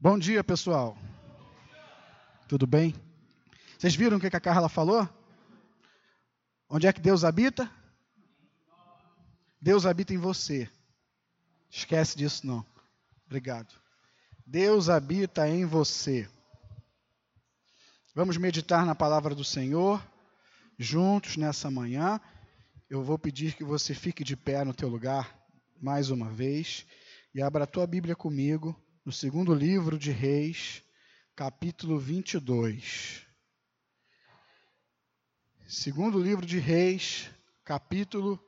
Bom dia, pessoal. Tudo bem? Vocês viram o que a Carla falou? Onde é que Deus habita? Deus habita em você. Esquece disso não. Obrigado. Deus habita em você. Vamos meditar na palavra do Senhor juntos nessa manhã. Eu vou pedir que você fique de pé no teu lugar mais uma vez e abra a tua Bíblia comigo no segundo livro de Reis, capítulo 22. Segundo livro de Reis, capítulo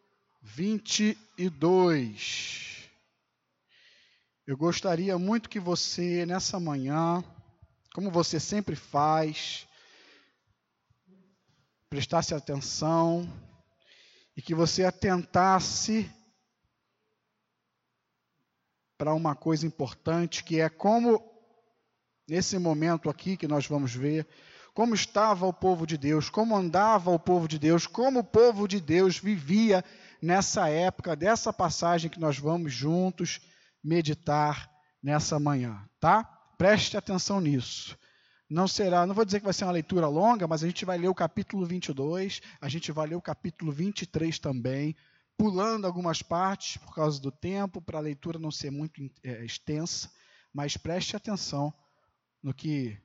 22. Eu gostaria muito que você, nessa manhã, como você sempre faz, prestasse atenção e que você atentasse para uma coisa importante, que é como, nesse momento aqui que nós vamos ver, como estava o povo de Deus, como andava o povo de Deus, como o povo de Deus vivia nessa época, dessa passagem que nós vamos juntos meditar nessa manhã, tá? Preste atenção nisso. Não será, não vou dizer que vai ser uma leitura longa, mas a gente vai ler o capítulo 22, a gente vai ler o capítulo 23 também, pulando algumas partes por causa do tempo, para a leitura não ser muito é, extensa, mas preste atenção no que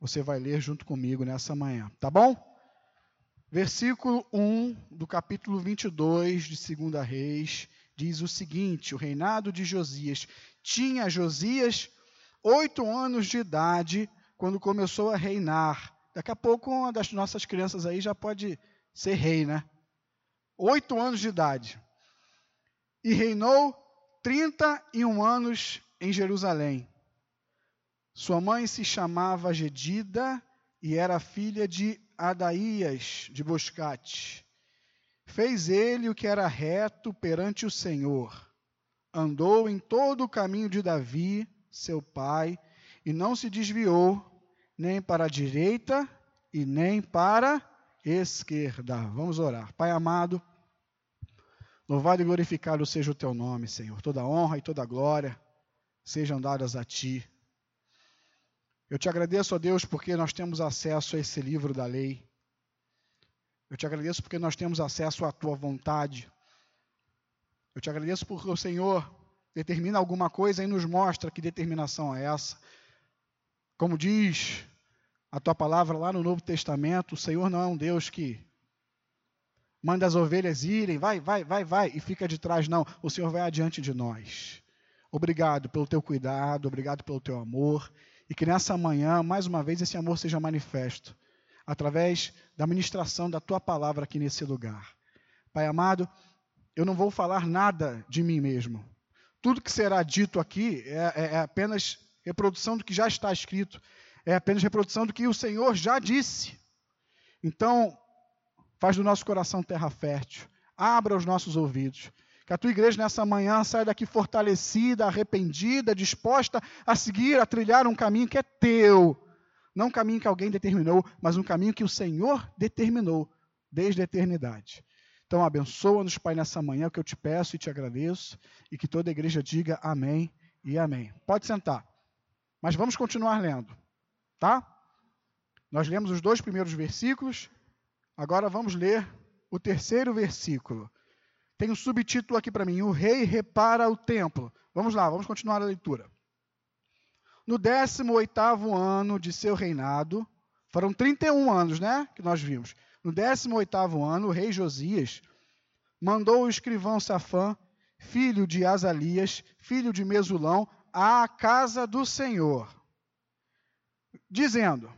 você vai ler junto comigo nessa manhã, tá bom? Versículo 1 do capítulo 22 de 2 Reis diz o seguinte: O reinado de Josias. Tinha Josias oito anos de idade quando começou a reinar. Daqui a pouco uma das nossas crianças aí já pode ser rei, né? Oito anos de idade, e reinou 31 anos em Jerusalém. Sua mãe se chamava Gedida e era filha de Adaías de Boscate. Fez ele o que era reto perante o Senhor. Andou em todo o caminho de Davi, seu pai, e não se desviou nem para a direita e nem para a esquerda. Vamos orar. Pai amado, Louvado e glorificado seja o teu nome, Senhor. Toda honra e toda glória sejam dadas a ti. Eu te agradeço, ó Deus, porque nós temos acesso a esse livro da lei. Eu te agradeço porque nós temos acesso à tua vontade. Eu te agradeço porque o Senhor determina alguma coisa e nos mostra que determinação é essa. Como diz a tua palavra lá no Novo Testamento, o Senhor não é um Deus que manda as ovelhas irem, vai, vai, vai, vai, e fica de trás, não. O Senhor vai adiante de nós. Obrigado pelo teu cuidado, obrigado pelo teu amor, e que nessa manhã, mais uma vez, esse amor seja manifesto, através da ministração da tua palavra aqui nesse lugar. Pai amado, eu não vou falar nada de mim mesmo. Tudo que será dito aqui é, é, é apenas reprodução do que já está escrito, é apenas reprodução do que o Senhor já disse. Então, Faz do nosso coração terra fértil. Abra os nossos ouvidos. Que a tua igreja nessa manhã saia daqui fortalecida, arrependida, disposta a seguir, a trilhar um caminho que é teu. Não um caminho que alguém determinou, mas um caminho que o Senhor determinou desde a eternidade. Então abençoa-nos, Pai, nessa manhã, o que eu te peço e te agradeço, e que toda a igreja diga amém e amém. Pode sentar. Mas vamos continuar lendo, tá? Nós lemos os dois primeiros versículos Agora vamos ler o terceiro versículo. Tem um subtítulo aqui para mim: O rei repara o templo. Vamos lá, vamos continuar a leitura. No 18 ano de seu reinado, foram 31 anos, né? Que nós vimos. No 18 ano, o rei Josias mandou o escrivão Safã, filho de Azalias, filho de Mesulão, à casa do Senhor, dizendo: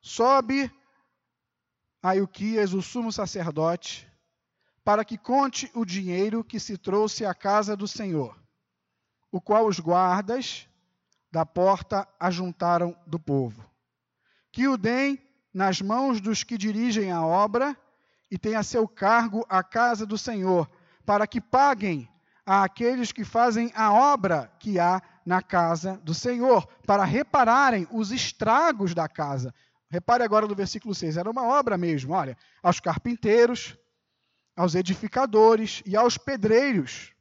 Sobe a Ilquias, o sumo sacerdote, para que conte o dinheiro que se trouxe à casa do Senhor, o qual os guardas da porta ajuntaram do povo. Que o deem nas mãos dos que dirigem a obra e tenha a seu cargo a casa do Senhor, para que paguem a aqueles que fazem a obra que há na casa do Senhor, para repararem os estragos da casa, Repare agora no versículo 6. Era uma obra mesmo, olha, aos carpinteiros, aos edificadores e aos pedreiros,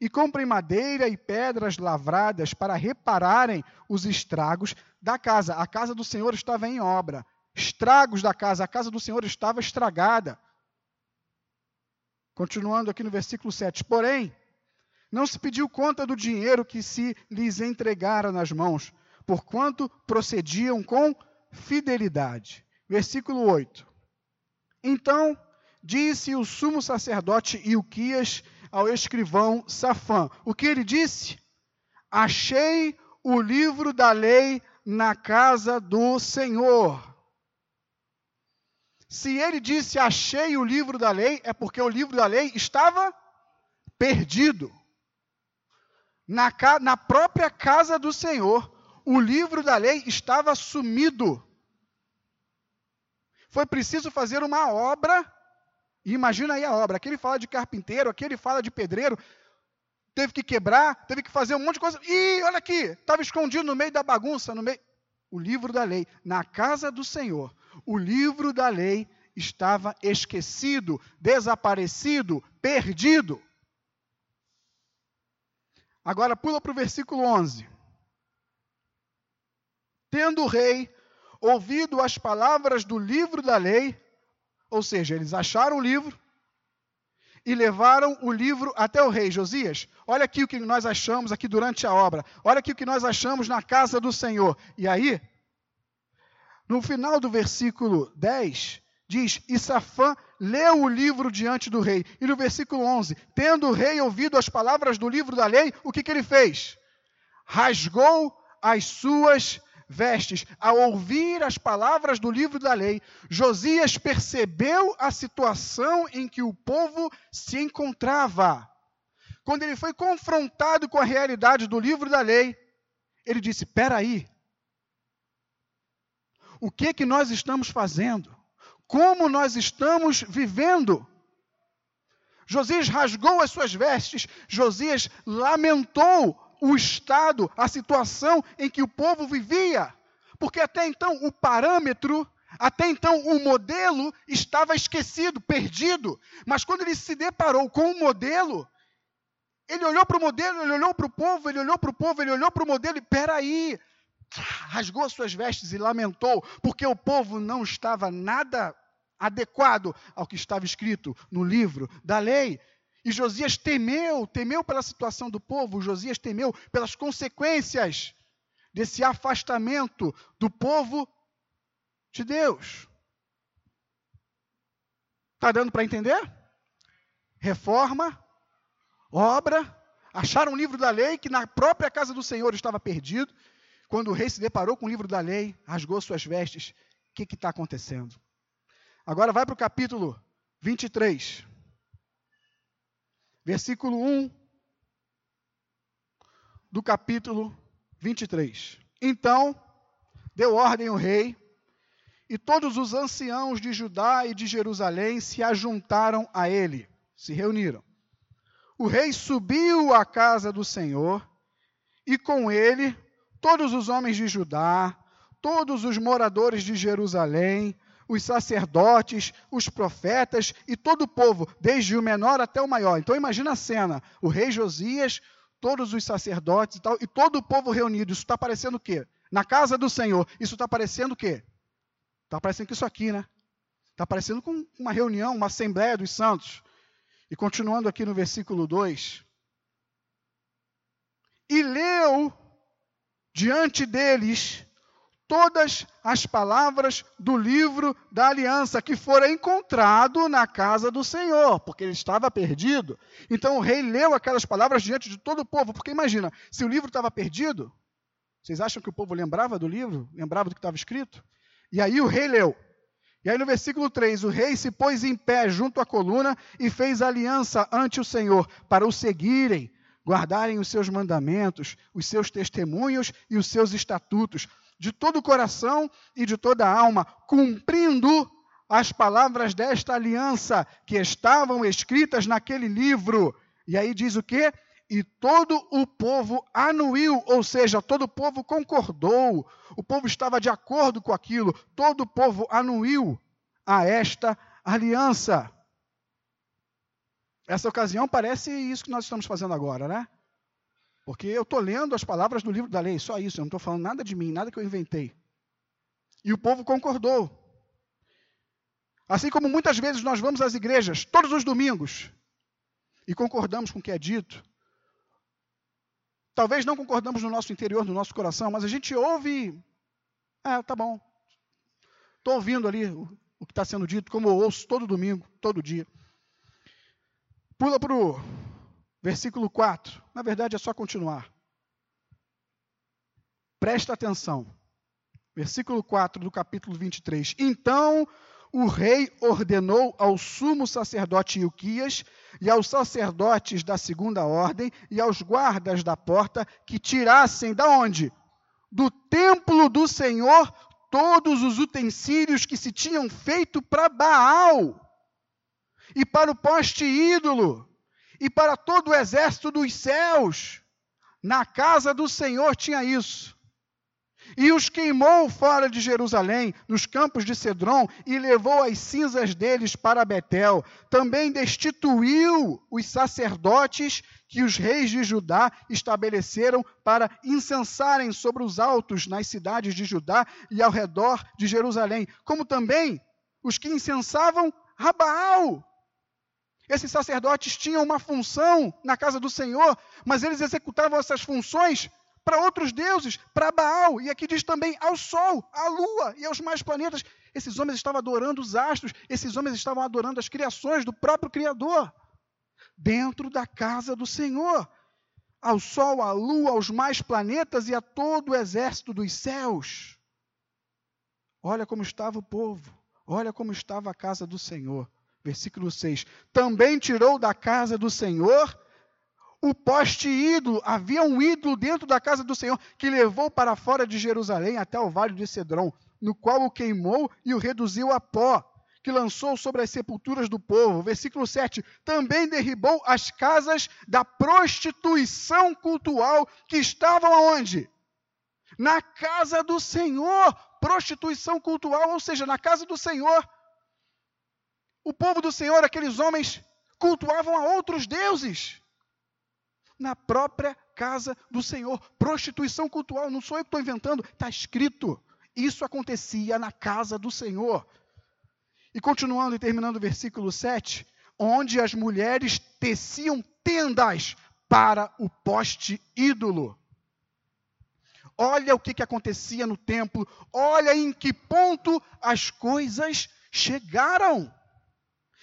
e comprem madeira e pedras lavradas para repararem os estragos da casa. A casa do Senhor estava em obra. Estragos da casa, a casa do Senhor estava estragada. Continuando aqui no versículo 7. Porém, não se pediu conta do dinheiro que se lhes entregara nas mãos, porquanto procediam com fidelidade. Versículo 8. Então disse o sumo sacerdote Ilquias ao escrivão Safã. O que ele disse? Achei o livro da lei na casa do Senhor. Se ele disse achei o livro da lei, é porque o livro da lei estava perdido. Na, na própria casa do Senhor, o livro da lei estava sumido. Foi preciso fazer uma obra e imagina aí a obra. Aqui ele fala de carpinteiro, aqui ele fala de pedreiro. Teve que quebrar, teve que fazer um monte de coisa. E olha aqui, estava escondido no meio da bagunça, no meio. O livro da lei. Na casa do Senhor, o livro da lei estava esquecido, desaparecido, perdido. Agora pula para o versículo 11. Tendo o rei ouvido as palavras do livro da lei, ou seja, eles acharam o livro e levaram o livro até o rei Josias. Olha aqui o que nós achamos aqui durante a obra. Olha aqui o que nós achamos na casa do Senhor. E aí, no final do versículo 10, diz: E Safã leu o livro diante do rei. E no versículo 11, tendo o rei ouvido as palavras do livro da lei, o que, que ele fez? Rasgou as suas vestes. Ao ouvir as palavras do livro da lei, Josias percebeu a situação em que o povo se encontrava. Quando ele foi confrontado com a realidade do livro da lei, ele disse: "Espera aí. O que que nós estamos fazendo? Como nós estamos vivendo?" Josias rasgou as suas vestes, Josias lamentou o estado, a situação em que o povo vivia. Porque até então o parâmetro, até então o modelo estava esquecido, perdido. Mas quando ele se deparou com o modelo, ele olhou para o modelo, ele olhou para o povo, ele olhou para o povo, ele olhou para o modelo e, peraí, rasgou as suas vestes e lamentou, porque o povo não estava nada adequado ao que estava escrito no livro da lei. E Josias temeu, temeu pela situação do povo, Josias temeu pelas consequências desse afastamento do povo de Deus. Está dando para entender? Reforma, obra, acharam um livro da lei que na própria casa do Senhor estava perdido. Quando o rei se deparou com o livro da lei, rasgou suas vestes. O que está acontecendo? Agora vai para o capítulo 23 versículo 1 do capítulo 23. Então deu ordem o rei, e todos os anciãos de Judá e de Jerusalém se ajuntaram a ele, se reuniram. O rei subiu à casa do Senhor, e com ele todos os homens de Judá, todos os moradores de Jerusalém, os sacerdotes, os profetas e todo o povo, desde o menor até o maior. Então imagina a cena: o rei Josias, todos os sacerdotes e tal, e todo o povo reunido. Isso está parecendo o quê? Na casa do Senhor. Isso está parecendo o quê? Está parecendo que isso aqui, né? Está parecendo com uma reunião, uma assembleia dos santos. E continuando aqui no versículo 2. E leu diante deles todas as palavras do livro da aliança que fora encontrado na casa do Senhor, porque ele estava perdido. Então o rei leu aquelas palavras diante de todo o povo, porque imagina, se o livro estava perdido, vocês acham que o povo lembrava do livro? Lembrava do que estava escrito? E aí o rei leu. E aí no versículo 3, o rei se pôs em pé junto à coluna e fez aliança ante o Senhor para o seguirem, guardarem os seus mandamentos, os seus testemunhos e os seus estatutos, de todo o coração e de toda a alma, cumprindo as palavras desta aliança que estavam escritas naquele livro. E aí diz o quê? E todo o povo anuiu, ou seja, todo o povo concordou, o povo estava de acordo com aquilo, todo o povo anuiu a esta aliança. Essa ocasião parece isso que nós estamos fazendo agora, né? Porque eu estou lendo as palavras do livro da lei, só isso, eu não estou falando nada de mim, nada que eu inventei. E o povo concordou. Assim como muitas vezes nós vamos às igrejas, todos os domingos, e concordamos com o que é dito. Talvez não concordamos no nosso interior, no nosso coração, mas a gente ouve. Ah, tá bom. Estou ouvindo ali o, o que está sendo dito, como eu ouço todo domingo, todo dia. Pula para o versículo 4. Na verdade, é só continuar. Presta atenção. Versículo 4 do capítulo 23. Então o rei ordenou ao sumo sacerdote Ilquias e aos sacerdotes da segunda ordem e aos guardas da porta que tirassem da onde? Do templo do Senhor todos os utensílios que se tinham feito para Baal e para o poste ídolo e para todo o exército dos céus. Na casa do Senhor tinha isso e os queimou fora de Jerusalém, nos campos de Cedron, e levou as cinzas deles para Betel. Também destituiu os sacerdotes que os reis de Judá estabeleceram para incensarem sobre os altos nas cidades de Judá e ao redor de Jerusalém, como também os que incensavam a Baal. Esses sacerdotes tinham uma função na casa do Senhor, mas eles executavam essas funções para outros deuses, para Baal, e aqui diz também ao Sol, à Lua e aos mais planetas. Esses homens estavam adorando os astros, esses homens estavam adorando as criações do próprio Criador, dentro da casa do Senhor. Ao Sol, à Lua, aos mais planetas e a todo o exército dos céus. Olha como estava o povo, olha como estava a casa do Senhor. Versículo 6: Também tirou da casa do Senhor o poste ídolo. Havia um ídolo dentro da casa do Senhor que levou para fora de Jerusalém até o vale de Cedron, no qual o queimou e o reduziu a pó, que lançou sobre as sepulturas do povo. Versículo 7. Também derribou as casas da prostituição cultual que estavam aonde? Na casa do Senhor. Prostituição cultual, ou seja, na casa do Senhor. O povo do Senhor, aqueles homens, cultuavam a outros deuses na própria casa do Senhor. Prostituição cultural, não sou eu que estou inventando, está escrito. Isso acontecia na casa do Senhor. E continuando e terminando o versículo 7, onde as mulheres teciam tendas para o poste ídolo. Olha o que, que acontecia no templo, olha em que ponto as coisas chegaram.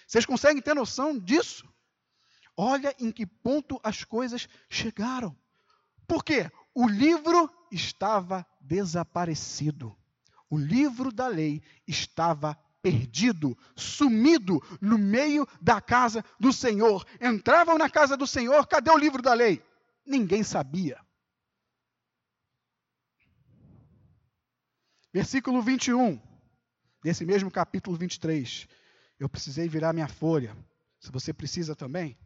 Vocês conseguem ter noção disso? Olha em que ponto as coisas chegaram. Por quê? O livro estava desaparecido. O livro da lei estava perdido, sumido no meio da casa do Senhor. Entravam na casa do Senhor, cadê o livro da lei? Ninguém sabia. Versículo 21, desse mesmo capítulo 23. Eu precisei virar minha folha. Se você precisa também.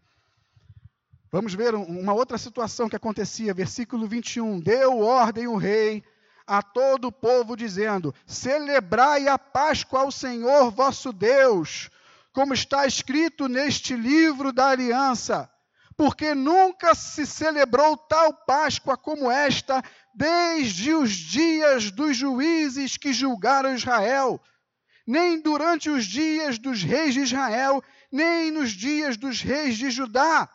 Vamos ver uma outra situação que acontecia, versículo 21. Deu ordem o rei a todo o povo, dizendo: Celebrai a Páscoa ao Senhor vosso Deus, como está escrito neste livro da aliança, porque nunca se celebrou tal Páscoa como esta, desde os dias dos juízes que julgaram Israel, nem durante os dias dos reis de Israel, nem nos dias dos reis de Judá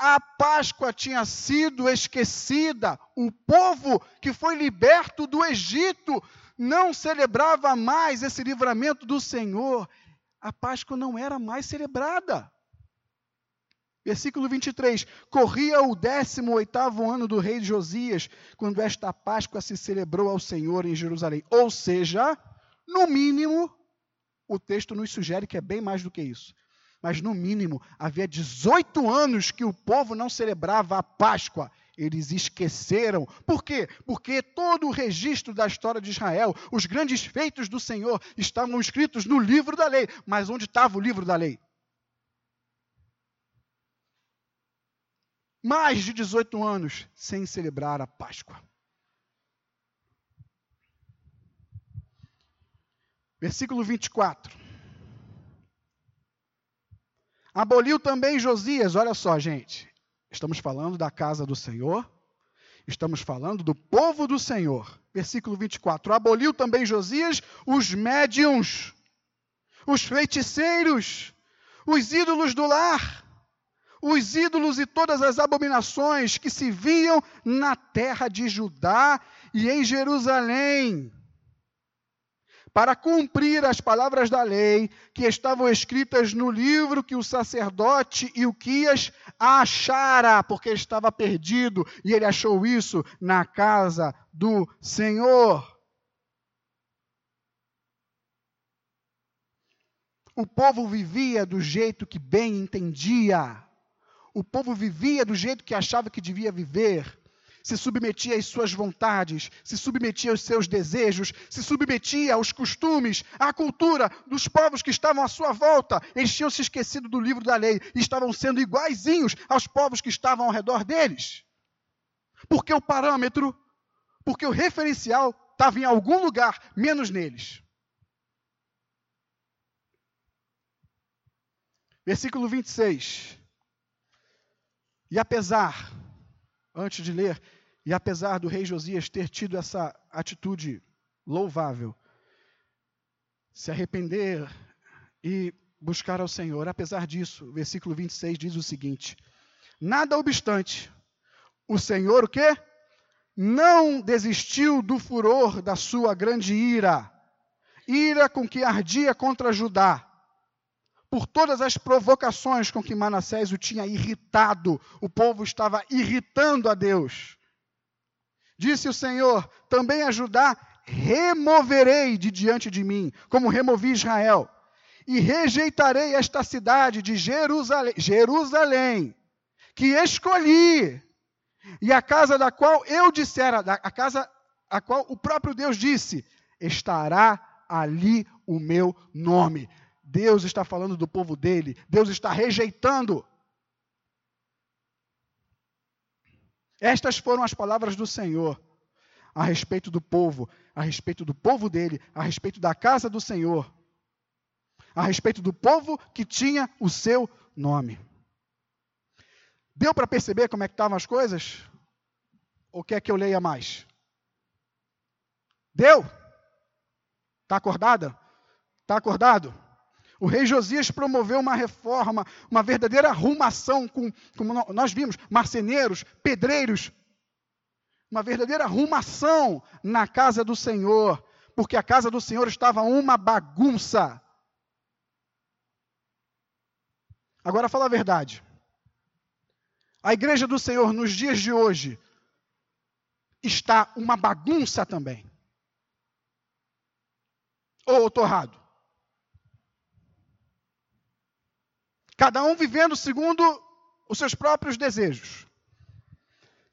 a Páscoa tinha sido esquecida, o povo que foi liberto do Egito não celebrava mais esse livramento do Senhor, a Páscoa não era mais celebrada. Versículo 23: Corria o 18 ano do rei Josias, quando esta Páscoa se celebrou ao Senhor em Jerusalém. Ou seja, no mínimo, o texto nos sugere que é bem mais do que isso mas no mínimo havia 18 anos que o povo não celebrava a Páscoa. Eles esqueceram. Por quê? Porque todo o registro da história de Israel, os grandes feitos do Senhor, estavam escritos no livro da lei. Mas onde estava o livro da lei? Mais de 18 anos sem celebrar a Páscoa. Versículo 24. Aboliu também Josias, olha só, gente. Estamos falando da casa do Senhor, estamos falando do povo do Senhor. Versículo 24: Aboliu também Josias os médiums, os feiticeiros, os ídolos do lar, os ídolos e todas as abominações que se viam na terra de Judá e em Jerusalém para cumprir as palavras da lei que estavam escritas no livro que o sacerdote Ilquias achara, porque estava perdido, e ele achou isso na casa do Senhor. O povo vivia do jeito que bem entendia. O povo vivia do jeito que achava que devia viver se submetia às suas vontades, se submetia aos seus desejos, se submetia aos costumes, à cultura dos povos que estavam à sua volta. Eles tinham se esquecido do livro da lei e estavam sendo iguaizinhos aos povos que estavam ao redor deles. Porque o parâmetro, porque o referencial estava em algum lugar, menos neles. Versículo 26. E apesar antes de ler, e apesar do rei Josias ter tido essa atitude louvável, se arrepender e buscar ao Senhor, apesar disso, o versículo 26 diz o seguinte: Nada obstante, o Senhor o quê? Não desistiu do furor da sua grande ira, ira com que ardia contra Judá por todas as provocações com que Manassés o tinha irritado. O povo estava irritando a Deus. Disse o Senhor: também a Judá removerei de diante de mim, como removi Israel, e rejeitarei esta cidade de Jerusalém, Jerusalém que escolhi, e a casa da qual eu dissera, a casa a qual o próprio Deus disse, estará ali o meu nome. Deus está falando do povo dele, Deus está rejeitando. Estas foram as palavras do Senhor a respeito do povo, a respeito do povo dele, a respeito da casa do Senhor, a respeito do povo que tinha o seu nome. Deu para perceber como é que estavam as coisas? Ou quer que eu leia mais? Deu? Está acordada? Está acordado? O rei Josias promoveu uma reforma, uma verdadeira arrumação, com, como nós vimos, marceneiros, pedreiros, uma verdadeira arrumação na casa do Senhor, porque a casa do Senhor estava uma bagunça. Agora fala a verdade. A igreja do Senhor nos dias de hoje está uma bagunça também. Ou estou errado? Cada um vivendo segundo os seus próprios desejos.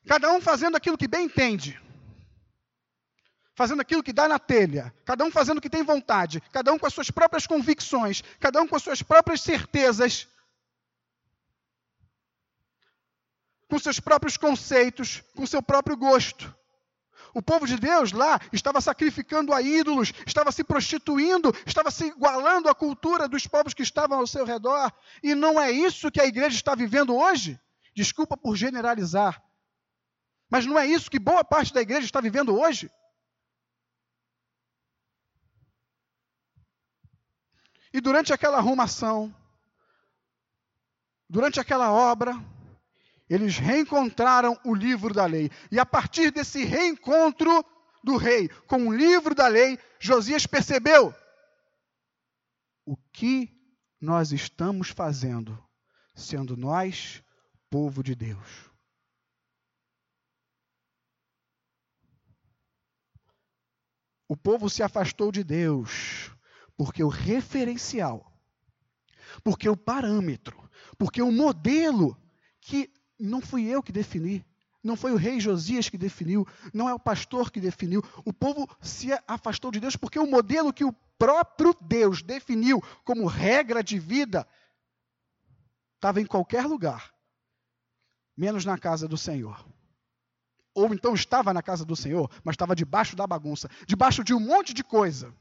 Cada um fazendo aquilo que bem entende. Fazendo aquilo que dá na telha. Cada um fazendo o que tem vontade. Cada um com as suas próprias convicções. Cada um com as suas próprias certezas. Com seus próprios conceitos. Com seu próprio gosto. O povo de Deus lá estava sacrificando a ídolos, estava se prostituindo, estava se igualando à cultura dos povos que estavam ao seu redor. E não é isso que a igreja está vivendo hoje? Desculpa por generalizar. Mas não é isso que boa parte da igreja está vivendo hoje? E durante aquela arrumação, durante aquela obra, eles reencontraram o livro da lei. E a partir desse reencontro do rei com o livro da lei, Josias percebeu o que nós estamos fazendo, sendo nós povo de Deus. O povo se afastou de Deus, porque o referencial, porque o parâmetro, porque o modelo que não fui eu que defini. Não foi o rei Josias que definiu, não é o pastor que definiu. O povo se afastou de Deus porque o modelo que o próprio Deus definiu como regra de vida estava em qualquer lugar, menos na casa do Senhor. Ou então estava na casa do Senhor, mas estava debaixo da bagunça, debaixo de um monte de coisa.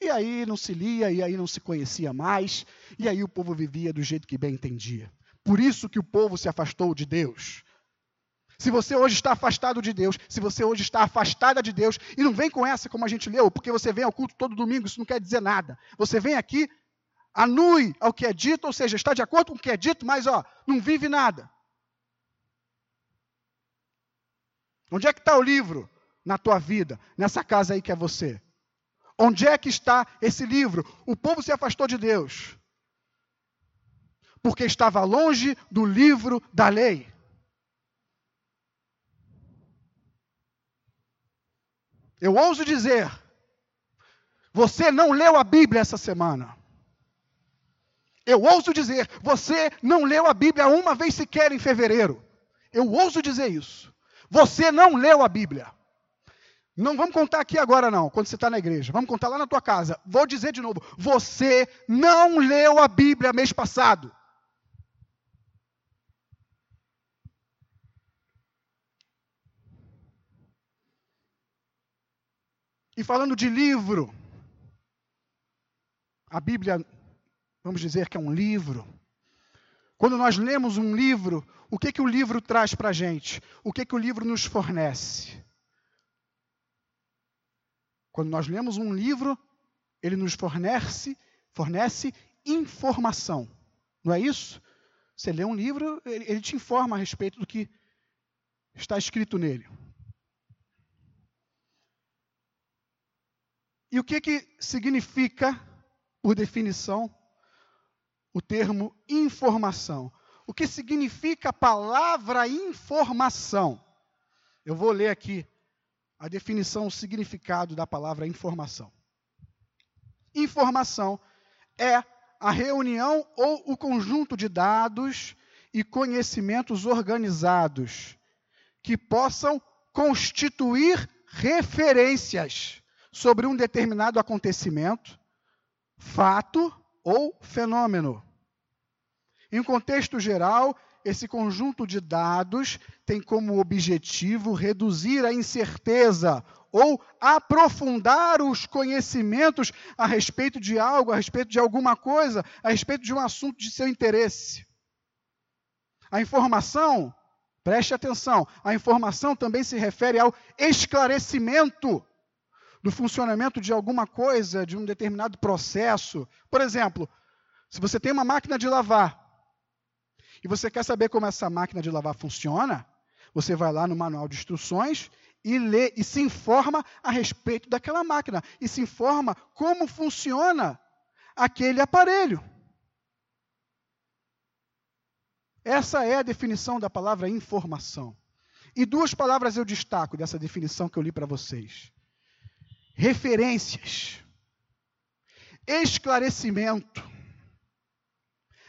E aí não se lia, e aí não se conhecia mais, e aí o povo vivia do jeito que bem entendia. Por isso que o povo se afastou de Deus. Se você hoje está afastado de Deus, se você hoje está afastada de Deus, e não vem com essa como a gente leu, porque você vem ao culto todo domingo, isso não quer dizer nada. Você vem aqui, anui ao que é dito, ou seja, está de acordo com o que é dito, mas ó, não vive nada. Onde é que está o livro na tua vida, nessa casa aí que é você? Onde é que está esse livro? O povo se afastou de Deus porque estava longe do livro da lei. Eu ouso dizer, você não leu a Bíblia essa semana. Eu ouso dizer, você não leu a Bíblia uma vez sequer em fevereiro. Eu ouso dizer isso. Você não leu a Bíblia. Não vamos contar aqui agora, não, quando você está na igreja. Vamos contar lá na tua casa. Vou dizer de novo: você não leu a Bíblia mês passado. E falando de livro, a Bíblia, vamos dizer que é um livro. Quando nós lemos um livro, o que, que o livro traz para a gente? O que, que o livro nos fornece? Quando nós lemos um livro, ele nos fornece, fornece informação. Não é isso? Você lê um livro, ele, ele te informa a respeito do que está escrito nele. E o que, que significa, por definição, o termo informação? O que significa a palavra informação? Eu vou ler aqui a definição, o significado da palavra informação. Informação é a reunião ou o conjunto de dados e conhecimentos organizados que possam constituir referências sobre um determinado acontecimento, fato ou fenômeno. Em contexto geral, esse conjunto de dados tem como objetivo reduzir a incerteza ou aprofundar os conhecimentos a respeito de algo, a respeito de alguma coisa, a respeito de um assunto de seu interesse. A informação, preste atenção, a informação também se refere ao esclarecimento do funcionamento de alguma coisa, de um determinado processo. Por exemplo, se você tem uma máquina de lavar e você quer saber como essa máquina de lavar funciona, você vai lá no manual de instruções e lê e se informa a respeito daquela máquina e se informa como funciona aquele aparelho. Essa é a definição da palavra informação. E duas palavras eu destaco dessa definição que eu li para vocês referências, esclarecimento.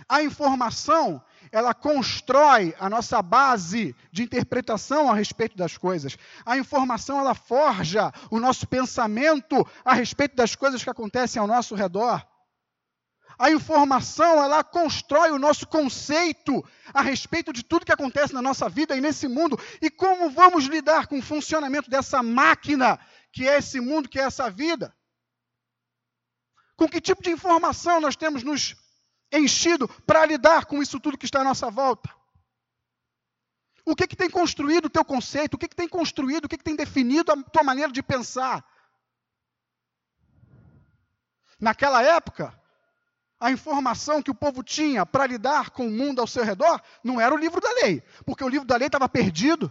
A informação, ela constrói a nossa base de interpretação a respeito das coisas. A informação, ela forja o nosso pensamento a respeito das coisas que acontecem ao nosso redor. A informação, ela constrói o nosso conceito a respeito de tudo que acontece na nossa vida e nesse mundo. E como vamos lidar com o funcionamento dessa máquina que é esse mundo, que é essa vida? Com que tipo de informação nós temos nos enchido para lidar com isso tudo que está à nossa volta? O que, que tem construído o teu conceito? O que, que tem construído, o que, que tem definido a tua maneira de pensar? Naquela época, a informação que o povo tinha para lidar com o mundo ao seu redor não era o livro da lei, porque o livro da lei estava perdido.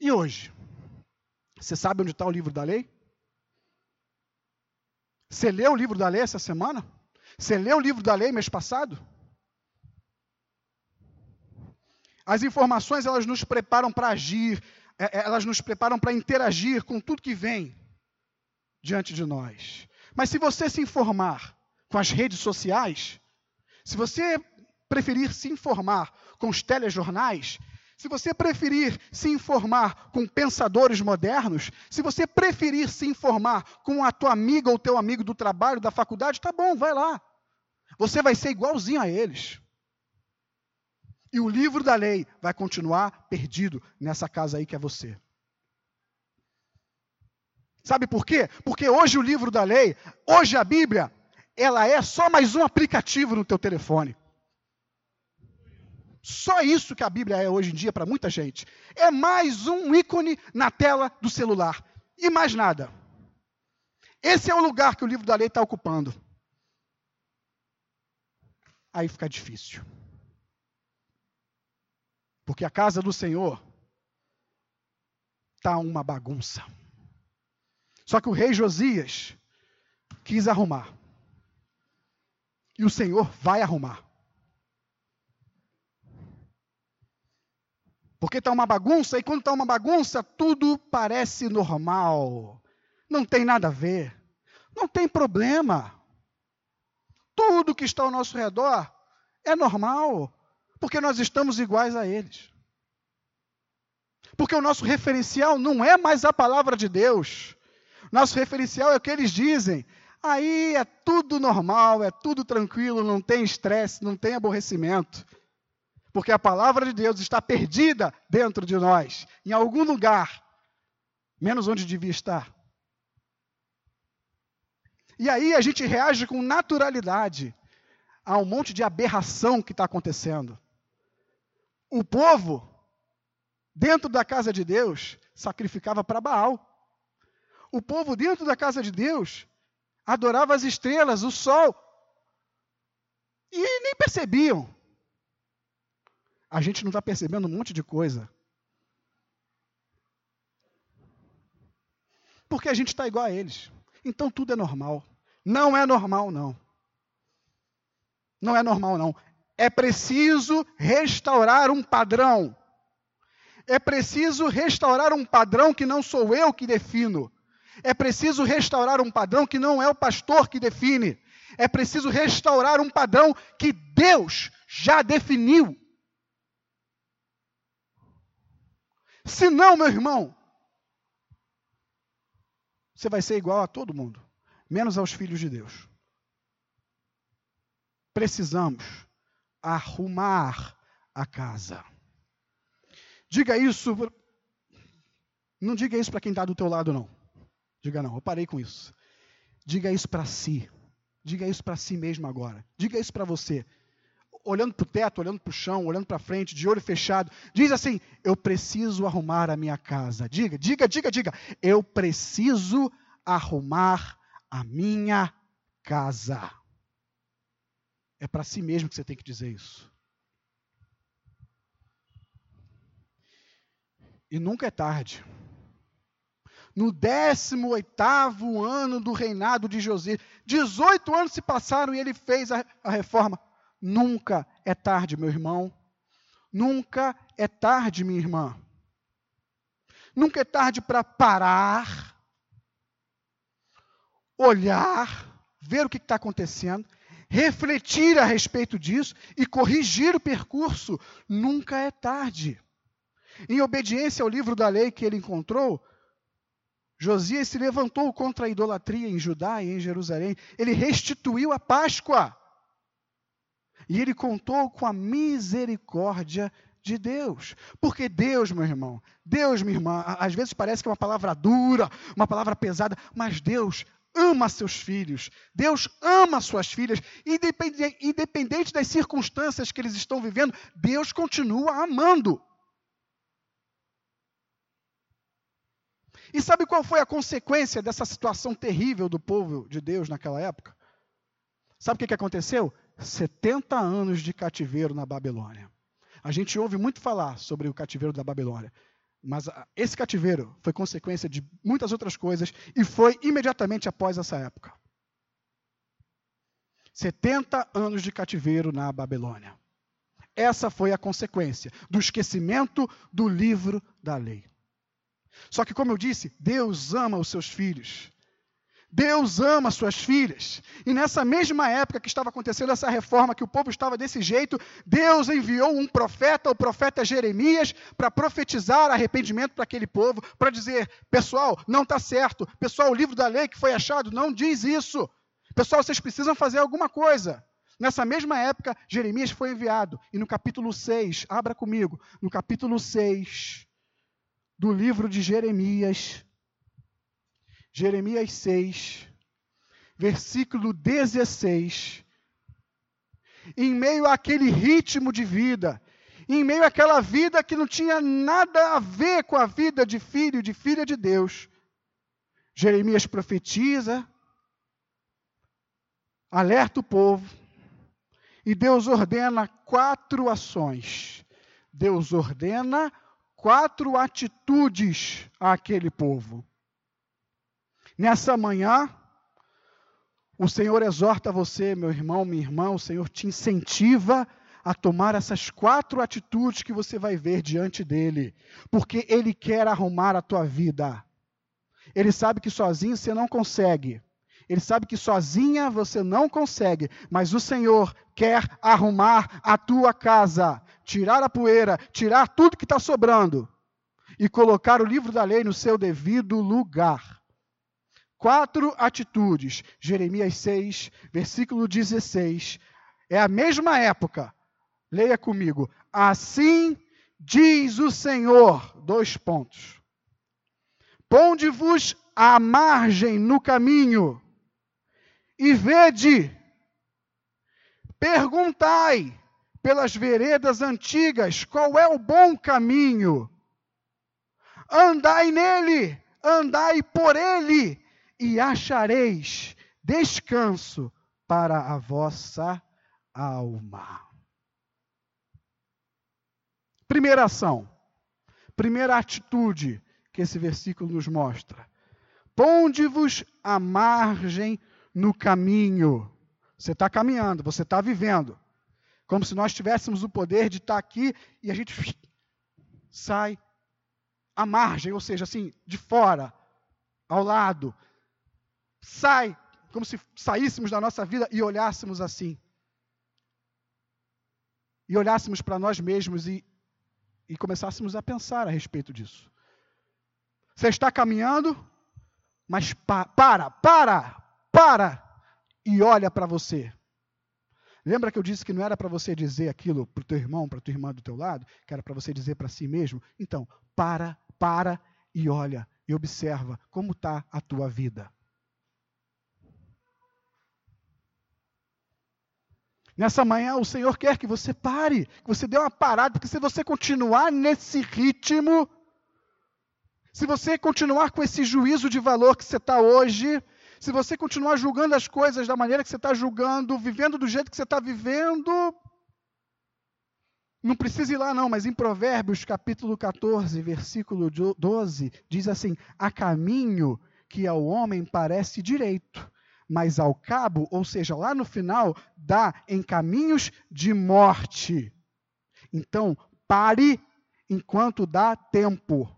E hoje? Você sabe onde está o livro da lei? Você leu o livro da lei essa semana? Você leu o livro da lei mês passado? As informações elas nos preparam para agir, é, é, elas nos preparam para interagir com tudo que vem diante de nós. Mas se você se informar com as redes sociais, se você preferir se informar com os telejornais, se você preferir se informar com pensadores modernos, se você preferir se informar com a tua amiga ou teu amigo do trabalho, da faculdade, tá bom, vai lá. Você vai ser igualzinho a eles. E o livro da lei vai continuar perdido nessa casa aí que é você. Sabe por quê? Porque hoje o livro da lei, hoje a Bíblia, ela é só mais um aplicativo no teu telefone. Só isso que a Bíblia é hoje em dia para muita gente. É mais um ícone na tela do celular. E mais nada. Esse é o lugar que o livro da lei está ocupando. Aí fica difícil. Porque a casa do Senhor está uma bagunça. Só que o rei Josias quis arrumar. E o Senhor vai arrumar. Porque está uma bagunça, e quando está uma bagunça, tudo parece normal. Não tem nada a ver. Não tem problema. Tudo que está ao nosso redor é normal. Porque nós estamos iguais a eles. Porque o nosso referencial não é mais a palavra de Deus. Nosso referencial é o que eles dizem. Aí é tudo normal, é tudo tranquilo, não tem estresse, não tem aborrecimento. Porque a palavra de Deus está perdida dentro de nós, em algum lugar, menos onde devia estar. E aí a gente reage com naturalidade a um monte de aberração que está acontecendo. O povo, dentro da casa de Deus, sacrificava para Baal. O povo, dentro da casa de Deus, adorava as estrelas, o sol. E nem percebiam a gente não está percebendo um monte de coisa. Porque a gente está igual a eles. Então tudo é normal. Não é normal, não. Não é normal, não. É preciso restaurar um padrão. É preciso restaurar um padrão que não sou eu que defino. É preciso restaurar um padrão que não é o pastor que define. É preciso restaurar um padrão que Deus já definiu. Se não, meu irmão, você vai ser igual a todo mundo, menos aos filhos de Deus. Precisamos arrumar a casa. Diga isso. Não diga isso para quem está do teu lado, não. Diga não, eu parei com isso. Diga isso para si. Diga isso para si mesmo agora. Diga isso para você olhando para o teto, olhando para o chão, olhando para frente, de olho fechado, diz assim: Eu preciso arrumar a minha casa. Diga, diga, diga, diga. Eu preciso arrumar a minha casa. É para si mesmo que você tem que dizer isso. E nunca é tarde. No 18 ano do reinado de José, 18 anos se passaram e ele fez a, a reforma. Nunca é tarde, meu irmão. Nunca é tarde, minha irmã. Nunca é tarde para parar, olhar, ver o que está acontecendo, refletir a respeito disso e corrigir o percurso. Nunca é tarde. Em obediência ao livro da lei que ele encontrou, Josias se levantou contra a idolatria em Judá e em Jerusalém. Ele restituiu a Páscoa. E ele contou com a misericórdia de Deus. Porque Deus, meu irmão, Deus, minha irmã, às vezes parece que é uma palavra dura, uma palavra pesada, mas Deus ama seus filhos. Deus ama suas filhas. Independente, independente das circunstâncias que eles estão vivendo, Deus continua amando. E sabe qual foi a consequência dessa situação terrível do povo de Deus naquela época? Sabe o que, que aconteceu? 70 anos de cativeiro na Babilônia. A gente ouve muito falar sobre o cativeiro da Babilônia, mas esse cativeiro foi consequência de muitas outras coisas e foi imediatamente após essa época. 70 anos de cativeiro na Babilônia. Essa foi a consequência do esquecimento do livro da lei. Só que, como eu disse, Deus ama os seus filhos. Deus ama suas filhas. E nessa mesma época que estava acontecendo essa reforma, que o povo estava desse jeito, Deus enviou um profeta, o profeta Jeremias, para profetizar arrependimento para aquele povo, para dizer: pessoal, não está certo. Pessoal, o livro da lei que foi achado não diz isso. Pessoal, vocês precisam fazer alguma coisa. Nessa mesma época, Jeremias foi enviado. E no capítulo 6, abra comigo, no capítulo 6 do livro de Jeremias, Jeremias 6, versículo 16. Em meio àquele ritmo de vida, em meio àquela vida que não tinha nada a ver com a vida de filho, de filha de Deus, Jeremias profetiza, alerta o povo, e Deus ordena quatro ações. Deus ordena quatro atitudes àquele povo. Nessa manhã, o Senhor exorta você, meu irmão, minha irmã, o Senhor te incentiva a tomar essas quatro atitudes que você vai ver diante dele, porque ele quer arrumar a tua vida. Ele sabe que sozinho você não consegue. Ele sabe que sozinha você não consegue, mas o Senhor quer arrumar a tua casa, tirar a poeira, tirar tudo que está sobrando e colocar o livro da lei no seu devido lugar. Quatro atitudes. Jeremias 6, versículo 16. É a mesma época. Leia comigo. Assim diz o Senhor. Dois pontos. Ponde-vos à margem no caminho e vede, perguntai pelas veredas antigas qual é o bom caminho. Andai nele, andai por ele, e achareis descanso para a vossa alma. Primeira ação, primeira atitude que esse versículo nos mostra. Ponde-vos à margem no caminho. Você está caminhando, você está vivendo. Como se nós tivéssemos o poder de estar tá aqui e a gente sai à margem, ou seja, assim, de fora, ao lado. Sai, como se saíssemos da nossa vida e olhássemos assim. E olhássemos para nós mesmos e, e começássemos a pensar a respeito disso. Você está caminhando, mas pa para, para, para e olha para você. Lembra que eu disse que não era para você dizer aquilo para o teu irmão, para a tua irmã do teu lado, que era para você dizer para si mesmo? Então, para, para e olha e observa como está a tua vida. Nessa manhã, o Senhor quer que você pare, que você dê uma parada, porque se você continuar nesse ritmo, se você continuar com esse juízo de valor que você está hoje, se você continuar julgando as coisas da maneira que você está julgando, vivendo do jeito que você está vivendo, não precisa ir lá não, mas em Provérbios capítulo 14, versículo 12, diz assim: Há caminho que ao homem parece direito, mas ao cabo, ou seja, lá no final, dá em caminhos de morte. Então, pare enquanto dá tempo.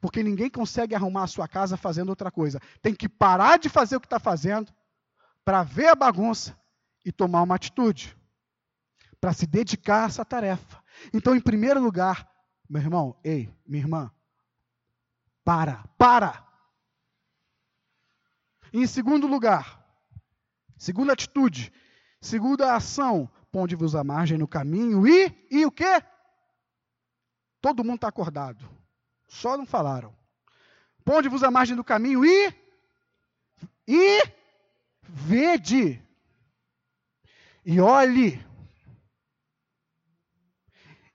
Porque ninguém consegue arrumar a sua casa fazendo outra coisa. Tem que parar de fazer o que está fazendo para ver a bagunça e tomar uma atitude. Para se dedicar a essa tarefa. Então, em primeiro lugar, meu irmão, ei, minha irmã, para, para. Em segundo lugar, segunda atitude, segunda ação, ponde-vos a margem no caminho e, e o quê? Todo mundo está acordado. Só não falaram. Ponde-vos a margem do caminho e. E. Vede. E olhe.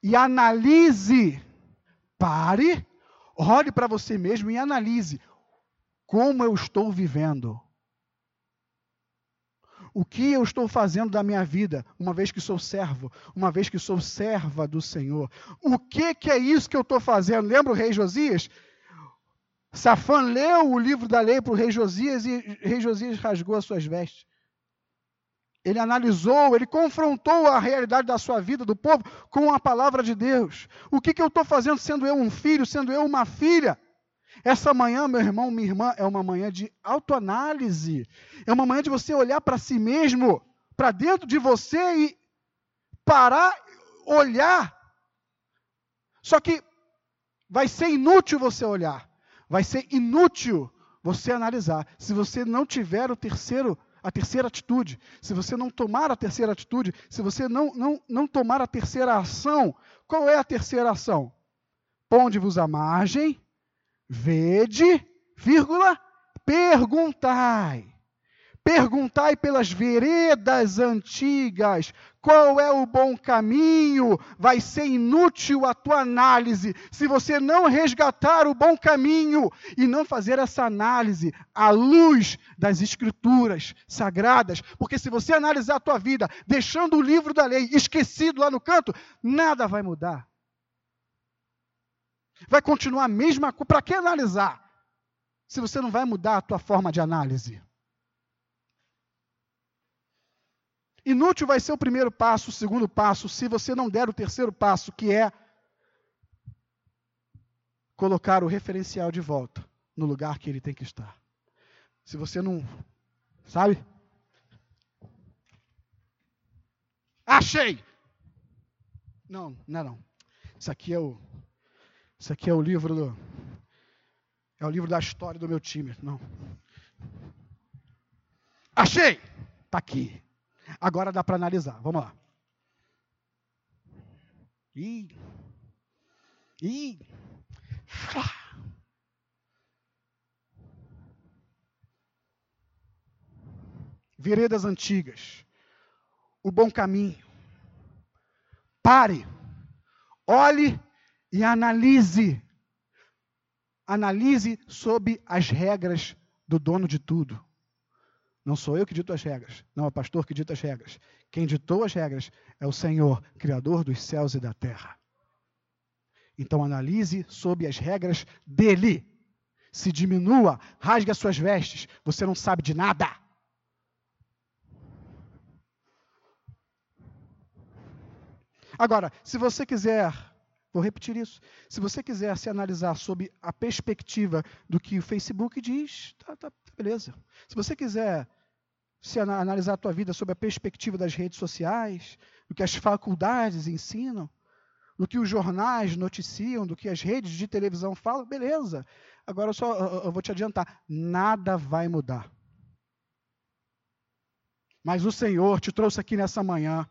E analise. Pare. Olhe para você mesmo e analise. Como eu estou vivendo? O que eu estou fazendo da minha vida, uma vez que sou servo, uma vez que sou serva do Senhor? O que, que é isso que eu estou fazendo? Lembra o rei Josias? Safã leu o livro da lei para o rei Josias e o rei Josias rasgou as suas vestes. Ele analisou, ele confrontou a realidade da sua vida, do povo, com a palavra de Deus. O que, que eu estou fazendo sendo eu um filho, sendo eu uma filha? Essa manhã, meu irmão, minha irmã, é uma manhã de autoanálise. É uma manhã de você olhar para si mesmo, para dentro de você e parar, olhar. Só que vai ser inútil você olhar. Vai ser inútil você analisar. Se você não tiver o terceiro, a terceira atitude, se você não tomar a terceira atitude, se você não, não, não tomar a terceira ação, qual é a terceira ação? Ponde-vos à margem Vede, vírgula, perguntai. Perguntai pelas veredas antigas qual é o bom caminho. Vai ser inútil a tua análise se você não resgatar o bom caminho e não fazer essa análise à luz das escrituras sagradas. Porque se você analisar a tua vida deixando o livro da lei esquecido lá no canto, nada vai mudar. Vai continuar a mesma coisa. Para que analisar? Se você não vai mudar a tua forma de análise. Inútil vai ser o primeiro passo, o segundo passo, se você não der o terceiro passo, que é colocar o referencial de volta no lugar que ele tem que estar. Se você não, sabe? Achei! Não, não é não. Isso aqui é o Isso aqui é o livro do É o livro da história do meu time, não. Achei! Está aqui. Agora dá para analisar. Vamos lá. Ih. Ih. Veredas antigas. O bom caminho. Pare. Olhe e analise. Analise sob as regras do dono de tudo. Não sou eu que dito as regras, não é o pastor que dita as regras. Quem ditou as regras é o Senhor, Criador dos céus e da terra. Então analise sob as regras dele. Se diminua, rasgue as suas vestes, você não sabe de nada. Agora, se você quiser, vou repetir isso, se você quiser se analisar sob a perspectiva do que o Facebook diz, tá, tá beleza. Se você quiser se analisar a tua vida sob a perspectiva das redes sociais, do que as faculdades ensinam, do que os jornais noticiam, do que as redes de televisão falam, beleza. Agora eu só eu vou te adiantar, nada vai mudar. Mas o Senhor te trouxe aqui nessa manhã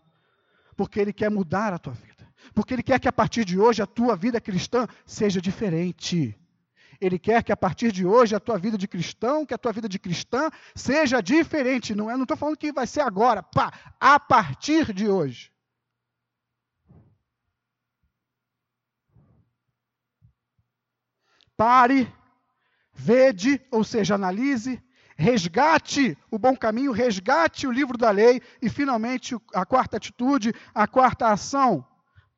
porque ele quer mudar a tua vida. Porque ele quer que a partir de hoje a tua vida cristã seja diferente. Ele quer que a partir de hoje a tua vida de cristão, que a tua vida de cristã seja diferente. Não é, estou falando que vai ser agora, pá, a partir de hoje. Pare, vede, ou seja, analise, resgate o bom caminho, resgate o livro da lei e, finalmente, a quarta atitude, a quarta ação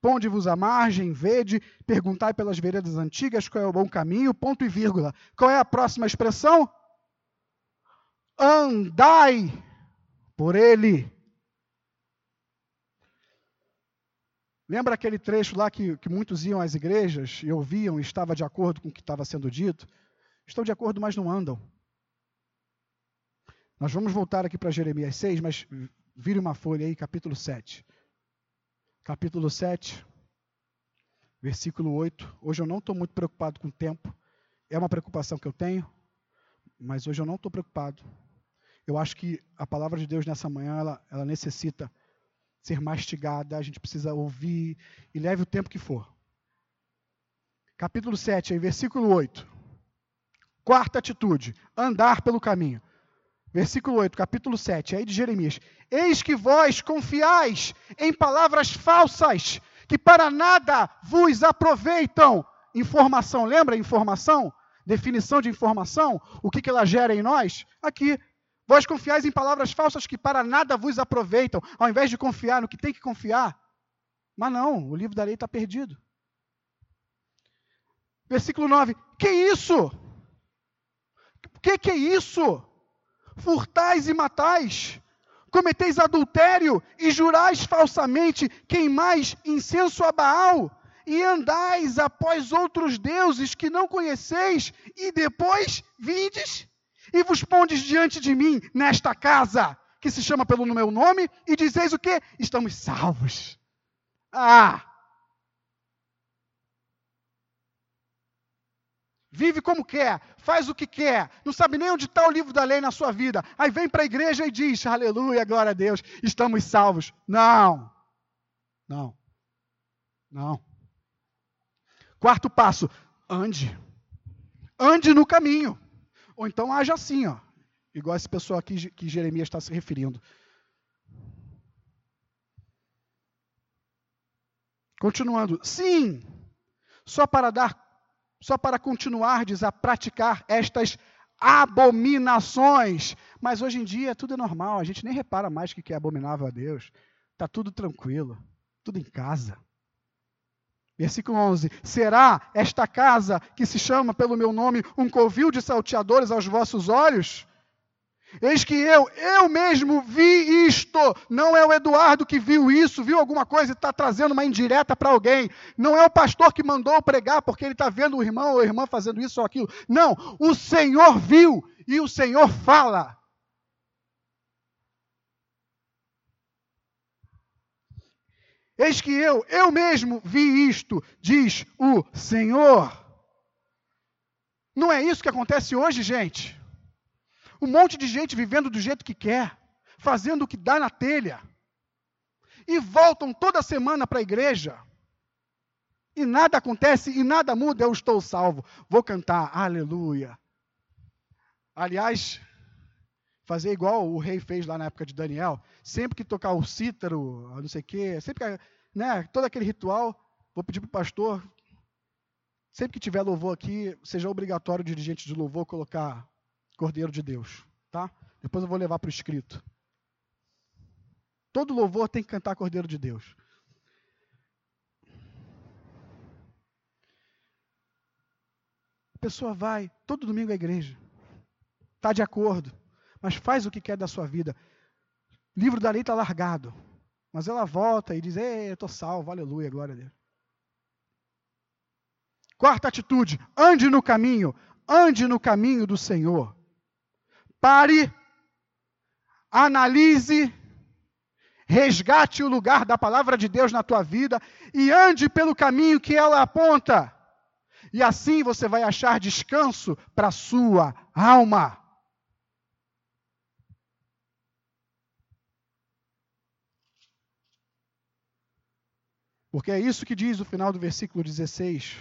Ponde-vos à margem, vede, perguntai pelas veredas antigas qual é o bom caminho, ponto e vírgula. Qual é a próxima expressão? Andai por ele. Lembra aquele trecho lá que, que muitos iam às igrejas e ouviam e estava de acordo com o que estava sendo dito? Estão de acordo, mas não andam. Nós vamos voltar aqui para Jeremias 6, mas vire uma folha aí, capítulo 7 capítulo 7, versículo 8. Hoje eu não estou muito preocupado com o tempo. É uma preocupação que eu tenho, mas hoje eu não estou preocupado. Eu acho que a palavra de Deus nessa manhã, ela, ela necessita ser mastigada, a gente precisa ouvir e leve o tempo que for. Capítulo 7, aí, versículo 8. Quarta atitude: andar pelo caminho. Versículo 8, capítulo 7, aí de Jeremias. Eis que vós confiais em palavras falsas, que para nada vos aproveitam. Informação, lembra informação? Definição de informação? O que, que ela gera em nós? Aqui. Vós confiais em palavras falsas que para nada vos aproveitam, ao invés de confiar no que tem que confiar. Mas não, o livro da lei está perdido. Versículo 9. Que isso? O que, que é isso? Furtais e matais, cometeis adultério e jurais falsamente, queimais incenso a Baal, e andais após outros deuses que não conheceis, e depois vindes e vos pondes diante de mim nesta casa, que se chama pelo meu nome, e dizeis o que? Estamos salvos. Ah! Vive como quer, faz o que quer, não sabe nem onde está o livro da lei na sua vida. Aí vem para a igreja e diz: Aleluia, glória a Deus, estamos salvos. Não, não, não. Quarto passo: ande, ande no caminho. Ou então haja assim, ó, igual essa pessoa aqui que Jeremias está se referindo. Continuando, sim, só para dar, só para continuardes a praticar estas abominações. Mas hoje em dia tudo é normal, a gente nem repara mais que é abominável a Deus. Está tudo tranquilo, tudo em casa. Versículo 11: Será esta casa que se chama pelo meu nome um covil de salteadores aos vossos olhos? Eis que eu, eu mesmo vi isto. Não é o Eduardo que viu isso, viu alguma coisa e está trazendo uma indireta para alguém. Não é o pastor que mandou pregar porque ele está vendo o irmão ou a irmã fazendo isso ou aquilo. Não, o Senhor viu e o Senhor fala. Eis que eu, eu mesmo vi isto, diz o Senhor. Não é isso que acontece hoje, gente? Um monte de gente vivendo do jeito que quer, fazendo o que dá na telha. E voltam toda semana para a igreja. E nada acontece e nada muda, eu estou salvo. Vou cantar, aleluia. Aliás, fazer igual o rei fez lá na época de Daniel, sempre que tocar o cítaro, não sei o quê, sempre que, né, todo aquele ritual, vou pedir para o pastor, sempre que tiver louvor aqui, seja obrigatório o dirigente de louvor colocar Cordeiro de Deus, tá? Depois eu vou levar para o escrito. Todo louvor tem que cantar Cordeiro de Deus. A pessoa vai todo domingo à igreja, está de acordo, mas faz o que quer da sua vida. Livro da lei está largado, mas ela volta e diz: Ei, eu estou salvo, aleluia, glória a Deus. Quarta atitude: ande no caminho, ande no caminho do Senhor. Pare, analise, resgate o lugar da palavra de Deus na tua vida e ande pelo caminho que ela aponta. E assim você vai achar descanso para a sua alma. Porque é isso que diz o final do versículo 16.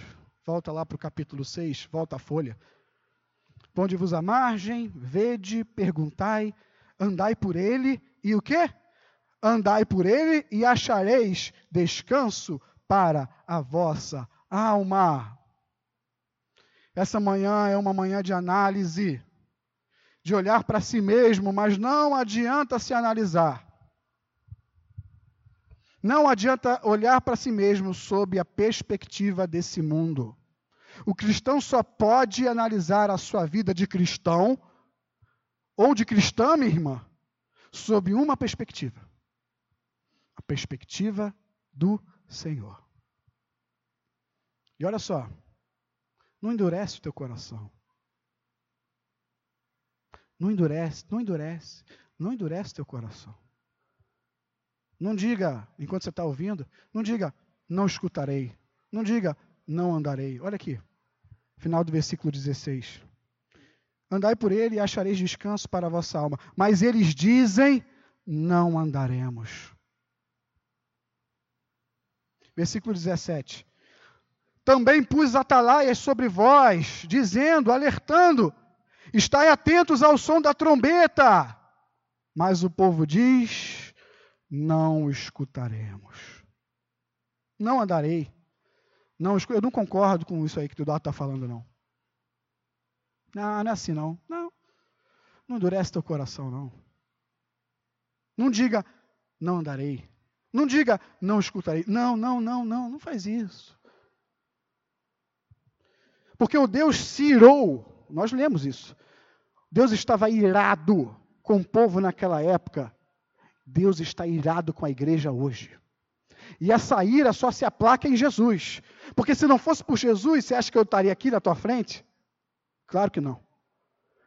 Volta lá para o capítulo 6, volta a folha. Ponde-vos à margem, vede, perguntai, andai por ele, e o quê? Andai por ele e achareis descanso para a vossa alma. Essa manhã é uma manhã de análise, de olhar para si mesmo, mas não adianta se analisar. Não adianta olhar para si mesmo sob a perspectiva desse mundo. O cristão só pode analisar a sua vida de cristão ou de cristã, minha irmã, sob uma perspectiva: a perspectiva do Senhor. E olha só, não endurece o teu coração. Não endurece, não endurece, não endurece teu coração. Não diga, enquanto você está ouvindo, não diga, não escutarei. Não diga, não andarei. Olha aqui, final do versículo 16. Andai por ele e achareis descanso para a vossa alma. Mas eles dizem: não andaremos. Versículo 17. Também pus atalaias sobre vós, dizendo, alertando: estai atentos ao som da trombeta. Mas o povo diz: não escutaremos. Não andarei. Não, eu não concordo com isso aí que o Eduardo está falando, não. Não, não é assim, não. Não. Não endurece teu coração, não. Não diga, não andarei. Não diga, não escutarei. Não, não, não, não. Não faz isso. Porque o Deus se irou. Nós lemos isso. Deus estava irado com o povo naquela época. Deus está irado com a igreja hoje. E essa ira só se aplaca em Jesus. Porque se não fosse por Jesus, você acha que eu estaria aqui na tua frente? Claro que não.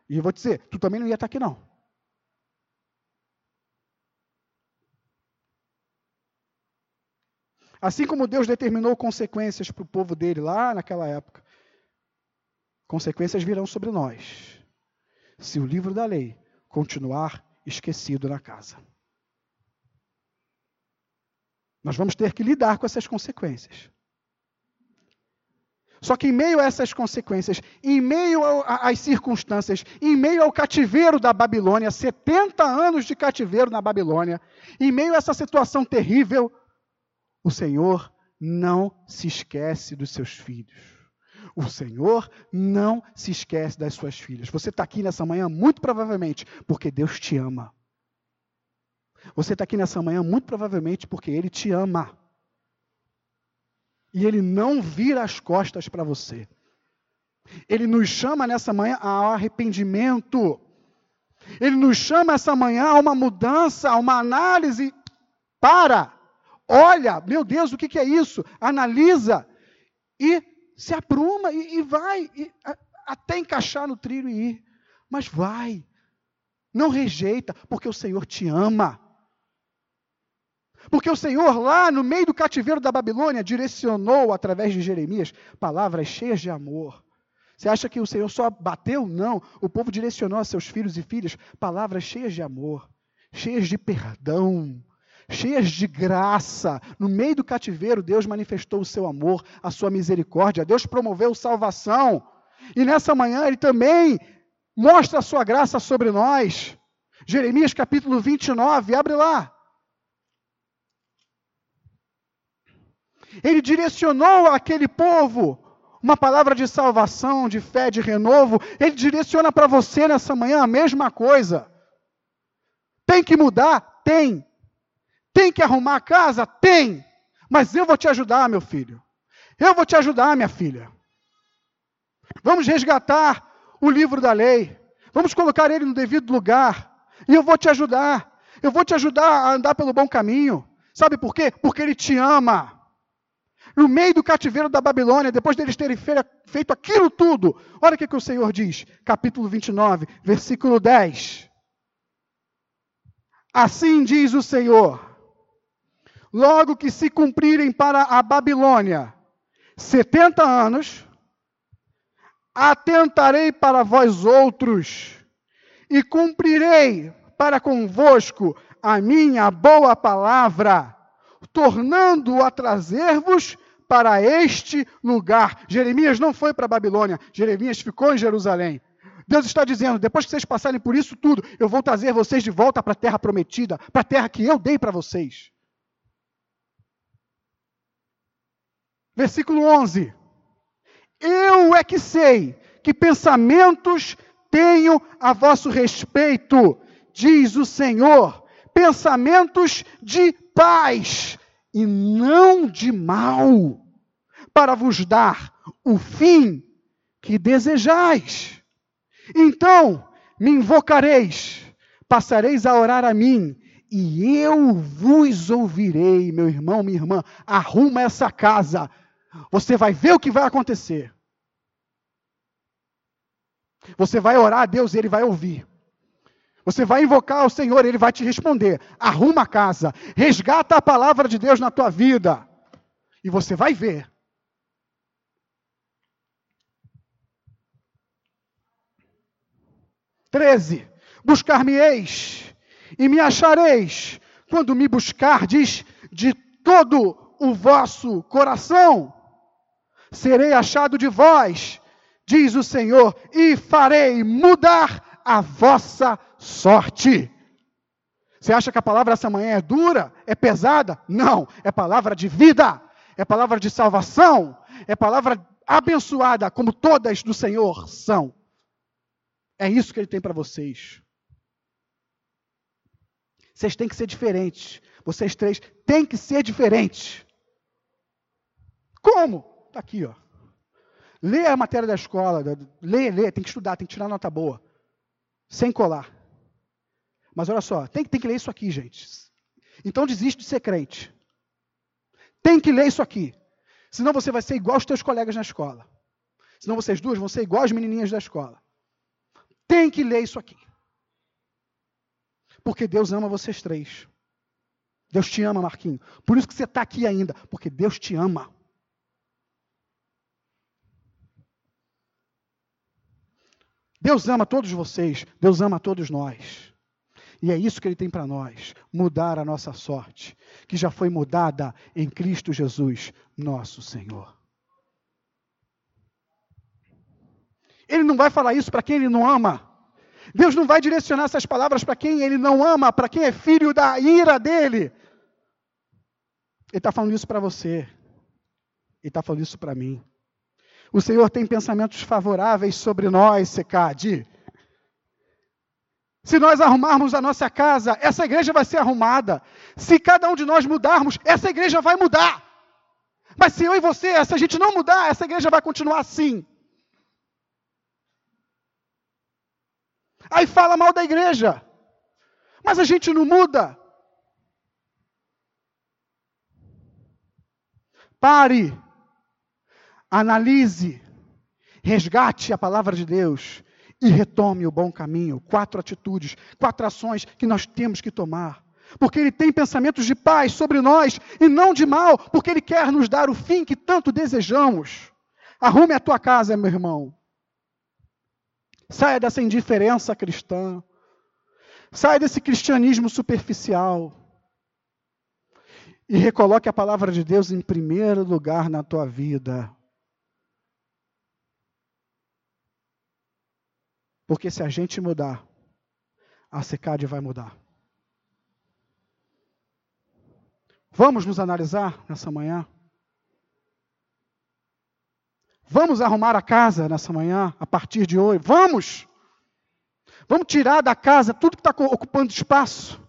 E eu vou te dizer, tu também não ia estar aqui não. Assim como Deus determinou consequências para o povo dele lá naquela época, consequências virão sobre nós, se o livro da lei continuar esquecido na casa. Nós vamos ter que lidar com essas consequências. Só que em meio a essas consequências, em meio às circunstâncias, em meio ao cativeiro da Babilônia, 70 anos de cativeiro na Babilônia, em meio a essa situação terrível, o Senhor não se esquece dos seus filhos. O Senhor não se esquece das suas filhas. Você está aqui nessa manhã, muito provavelmente, porque Deus te ama. Você está aqui nessa manhã, muito provavelmente, porque Ele te ama. E Ele não vira as costas para você. Ele nos chama nessa manhã ao arrependimento. Ele nos chama essa manhã a uma mudança, a uma análise. Para! Olha, meu Deus, o que, que é isso? Analisa e se apruma e, e vai, e, a, até encaixar no trilho e ir. Mas vai. Não rejeita, porque o Senhor te ama. Porque o Senhor, lá no meio do cativeiro da Babilônia, direcionou através de Jeremias palavras cheias de amor. Você acha que o Senhor só bateu? Não. O povo direcionou a seus filhos e filhas palavras cheias de amor, cheias de perdão, cheias de graça. No meio do cativeiro, Deus manifestou o seu amor, a sua misericórdia. Deus promoveu salvação. E nessa manhã, Ele também mostra a sua graça sobre nós. Jeremias capítulo 29, abre lá. Ele direcionou aquele povo uma palavra de salvação, de fé, de renovo. Ele direciona para você nessa manhã a mesma coisa. Tem que mudar? Tem. Tem que arrumar a casa? Tem. Mas eu vou te ajudar, meu filho. Eu vou te ajudar, minha filha. Vamos resgatar o livro da lei. Vamos colocar ele no devido lugar. E eu vou te ajudar. Eu vou te ajudar a andar pelo bom caminho. Sabe por quê? Porque ele te ama. No meio do cativeiro da Babilônia, depois deles terem feito aquilo tudo, olha o que, que o Senhor diz, capítulo 29, versículo 10. Assim diz o Senhor: logo que se cumprirem para a Babilônia 70 anos, atentarei para vós outros e cumprirei para convosco a minha boa palavra, tornando a trazer-vos para este lugar. Jeremias não foi para a Babilônia, Jeremias ficou em Jerusalém. Deus está dizendo: depois que vocês passarem por isso tudo, eu vou trazer vocês de volta para a terra prometida, para a terra que eu dei para vocês. Versículo 11: Eu é que sei que pensamentos tenho a vosso respeito, diz o Senhor, pensamentos de paz e não de mal, para vos dar o fim que desejais. Então me invocareis, passareis a orar a mim, e eu vos ouvirei, meu irmão, minha irmã. Arruma essa casa, você vai ver o que vai acontecer. Você vai orar a Deus e Ele vai ouvir. Você vai invocar o Senhor, Ele vai te responder. Arruma a casa, resgata a palavra de Deus na tua vida. E você vai ver. Treze. Buscar-me-eis e me achareis quando me buscardes de todo o vosso coração serei achado de vós, diz o Senhor, e farei mudar a vossa sorte. Você acha que a palavra essa manhã é dura? É pesada? Não, é palavra de vida, é palavra de salvação, é palavra abençoada, como todas do Senhor são. É isso que ele tem para vocês. Vocês têm que ser diferentes. Vocês três têm que ser diferentes. Como? Está aqui, ó. Lê a matéria da escola, lê, lê, tem que estudar, tem que tirar nota boa. Sem colar. Mas olha só, tem, tem que ler isso aqui, gente. Então desiste de ser crente. Tem que ler isso aqui. Senão você vai ser igual aos teus colegas na escola. Senão vocês duas vão ser igual as menininhas da escola. Tem que ler isso aqui. Porque Deus ama vocês três. Deus te ama, Marquinho. Por isso que você está aqui ainda. Porque Deus te ama. Deus ama todos vocês, Deus ama todos nós. E é isso que Ele tem para nós: mudar a nossa sorte, que já foi mudada em Cristo Jesus, nosso Senhor. Ele não vai falar isso para quem ele não ama. Deus não vai direcionar essas palavras para quem ele não ama, para quem é filho da ira dele. Ele está falando isso para você. Ele está falando isso para mim. O Senhor tem pensamentos favoráveis sobre nós, Secade. Se nós arrumarmos a nossa casa, essa igreja vai ser arrumada. Se cada um de nós mudarmos, essa igreja vai mudar. Mas se eu e você, se a gente não mudar, essa igreja vai continuar assim. Aí fala mal da igreja. Mas a gente não muda. Pare. Analise. Resgate a palavra de Deus e retome o bom caminho. Quatro atitudes, quatro ações que nós temos que tomar. Porque Ele tem pensamentos de paz sobre nós e não de mal, porque Ele quer nos dar o fim que tanto desejamos. Arrume a tua casa, meu irmão. Saia dessa indiferença cristã. Saia desse cristianismo superficial. E recoloque a palavra de Deus em primeiro lugar na tua vida. Porque se a gente mudar, a secade vai mudar. Vamos nos analisar nessa manhã? Vamos arrumar a casa nessa manhã, a partir de hoje. Vamos! Vamos tirar da casa tudo que está ocupando espaço.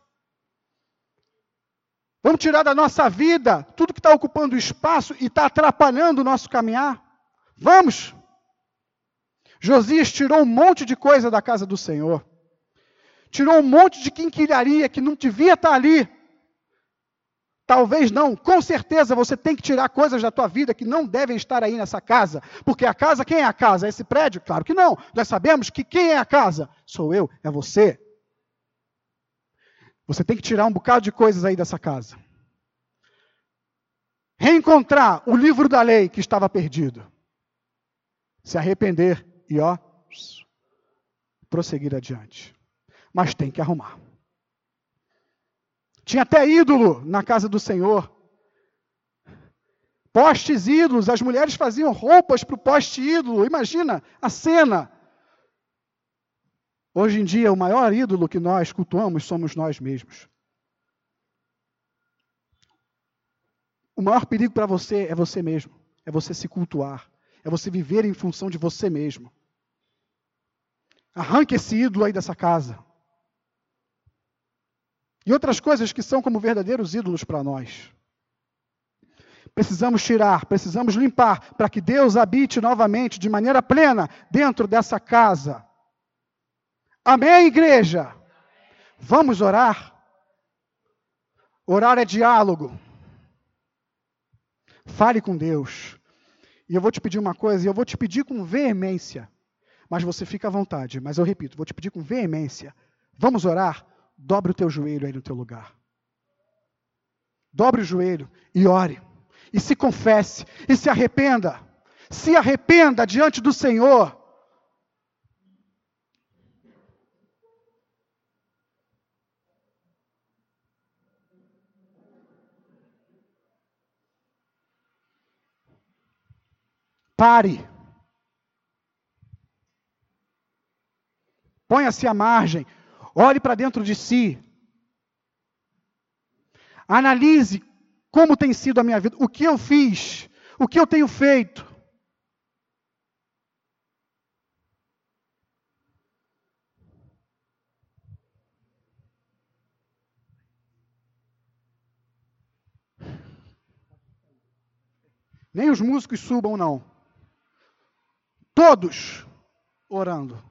Vamos tirar da nossa vida tudo que está ocupando espaço e está atrapalhando o nosso caminhar. Vamos! Josias tirou um monte de coisa da casa do Senhor. Tirou um monte de quinquilharia que não devia estar ali. Talvez não, com certeza você tem que tirar coisas da tua vida que não devem estar aí nessa casa. Porque a casa, quem é a casa? É esse prédio? Claro que não. Nós sabemos que quem é a casa? Sou eu, é você. Você tem que tirar um bocado de coisas aí dessa casa. Reencontrar o livro da lei que estava perdido. Se arrepender e ó, prosseguir adiante. Mas tem que arrumar. Tinha até ídolo na casa do Senhor. Postes ídolos, as mulheres faziam roupas para o poste ídolo. Imagina a cena. Hoje em dia, o maior ídolo que nós cultuamos somos nós mesmos. O maior perigo para você é você mesmo, é você se cultuar, é você viver em função de você mesmo. Arranque esse ídolo aí dessa casa. E outras coisas que são como verdadeiros ídolos para nós. Precisamos tirar, precisamos limpar, para que Deus habite novamente, de maneira plena, dentro dessa casa. Amém, igreja? Vamos orar? Orar é diálogo. Fale com Deus. E eu vou te pedir uma coisa, e eu vou te pedir com veemência. Mas você fica à vontade. Mas eu repito, vou te pedir com veemência. Vamos orar? Dobre o teu joelho aí no teu lugar. Dobre o joelho e ore. E se confesse. E se arrependa. Se arrependa diante do Senhor. Pare. Ponha-se à margem. Olhe para dentro de si. Analise como tem sido a minha vida, o que eu fiz, o que eu tenho feito. Nem os músicos subam, não. Todos orando.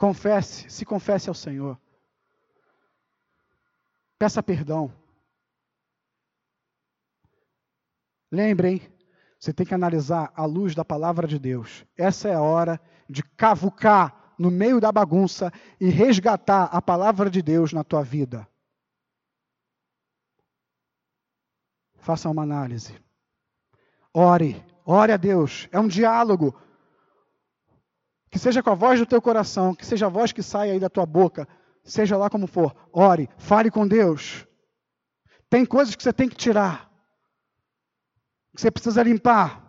Confesse, se confesse ao Senhor. Peça perdão. Lembrem, você tem que analisar a luz da palavra de Deus. Essa é a hora de cavucar no meio da bagunça e resgatar a palavra de Deus na tua vida. Faça uma análise. Ore, ore a Deus. É um diálogo. Que seja com a voz do teu coração, que seja a voz que sai aí da tua boca, seja lá como for. Ore, fale com Deus. Tem coisas que você tem que tirar. que você precisa limpar.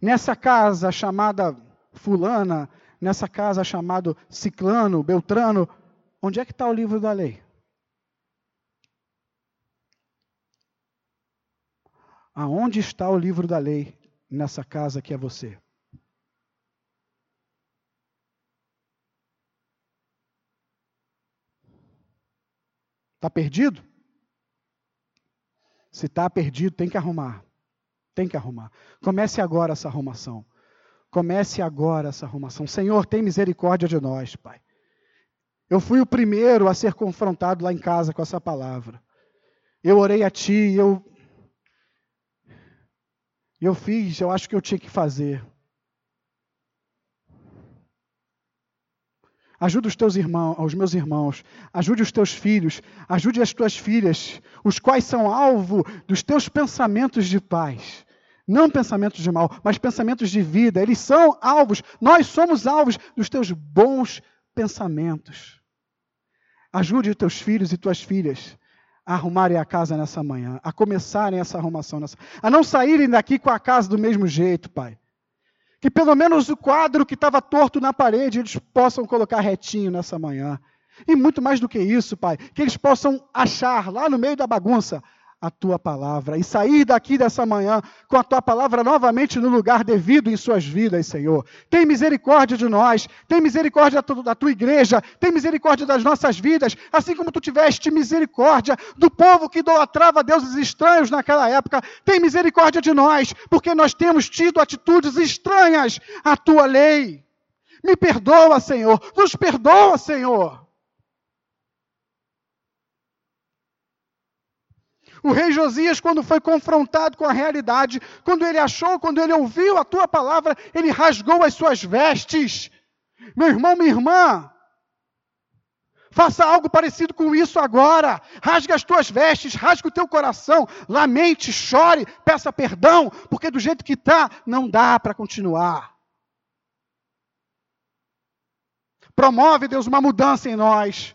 Nessa casa chamada Fulana, nessa casa chamada Ciclano, Beltrano, onde é que está o livro da lei? Aonde está o livro da lei nessa casa que é você? Está perdido? Se está perdido, tem que arrumar. Tem que arrumar. Comece agora essa arrumação. Comece agora essa arrumação. Senhor, tem misericórdia de nós, Pai. Eu fui o primeiro a ser confrontado lá em casa com essa palavra. Eu orei a Ti, eu eu fiz, eu acho que eu tinha que fazer. Ajude os teus irmãos, os meus irmãos, ajude os teus filhos, ajude as tuas filhas, os quais são alvo dos teus pensamentos de paz. Não pensamentos de mal, mas pensamentos de vida. Eles são alvos, nós somos alvos dos teus bons pensamentos. Ajude os teus filhos e tuas filhas arrumarem a casa nessa manhã, a começarem essa arrumação, nessa, a não saírem daqui com a casa do mesmo jeito, Pai. Que pelo menos o quadro que estava torto na parede eles possam colocar retinho nessa manhã. E muito mais do que isso, Pai, que eles possam achar lá no meio da bagunça a tua palavra e sair daqui dessa manhã com a tua palavra novamente no lugar devido em suas vidas, Senhor. Tem misericórdia de nós, tem misericórdia da tua igreja, tem misericórdia das nossas vidas, assim como tu tiveste misericórdia do povo que idolatrava deuses estranhos naquela época. Tem misericórdia de nós, porque nós temos tido atitudes estranhas à tua lei. Me perdoa, Senhor, nos perdoa, Senhor. O rei Josias, quando foi confrontado com a realidade, quando ele achou, quando ele ouviu a tua palavra, ele rasgou as suas vestes. Meu irmão, minha irmã, faça algo parecido com isso agora. Rasgue as tuas vestes, rasgue o teu coração, lamente, chore, peça perdão, porque do jeito que está, não dá para continuar. Promove, Deus, uma mudança em nós.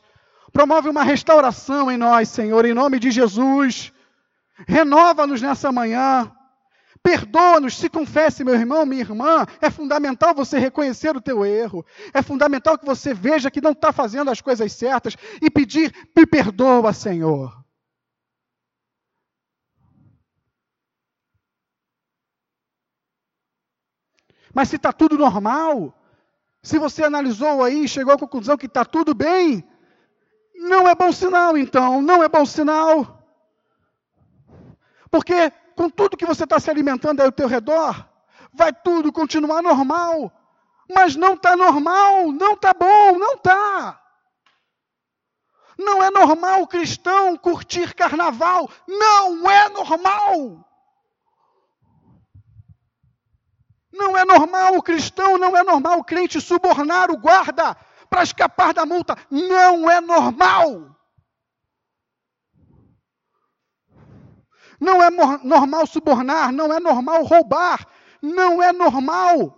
Promove uma restauração em nós, Senhor, em nome de Jesus. Renova-nos nessa manhã. Perdoa-nos, se confesse, meu irmão, minha irmã. É fundamental você reconhecer o teu erro. É fundamental que você veja que não está fazendo as coisas certas e pedir, me perdoa, Senhor. Mas se está tudo normal, se você analisou aí e chegou à conclusão que está tudo bem, não é bom sinal, então, não é bom sinal. Porque com tudo que você está se alimentando ao teu redor, vai tudo continuar normal. Mas não está normal, não está bom, não está. Não é normal o cristão curtir carnaval. Não é normal. Não é normal o cristão, não é normal o crente subornar o guarda para escapar da multa. Não é normal. Não é normal subornar, não é normal roubar, não é normal.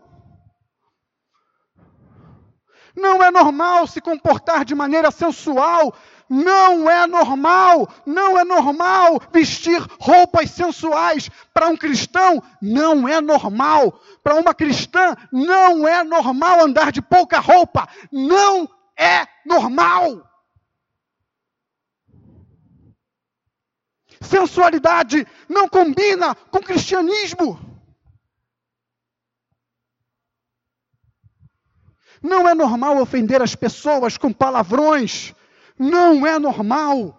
Não é normal se comportar de maneira sensual, não é normal, não é normal vestir roupas sensuais. Para um cristão, não é normal. Para uma cristã, não é normal andar de pouca roupa. Não é normal. Sensualidade não combina com cristianismo. Não é normal ofender as pessoas com palavrões. Não é normal.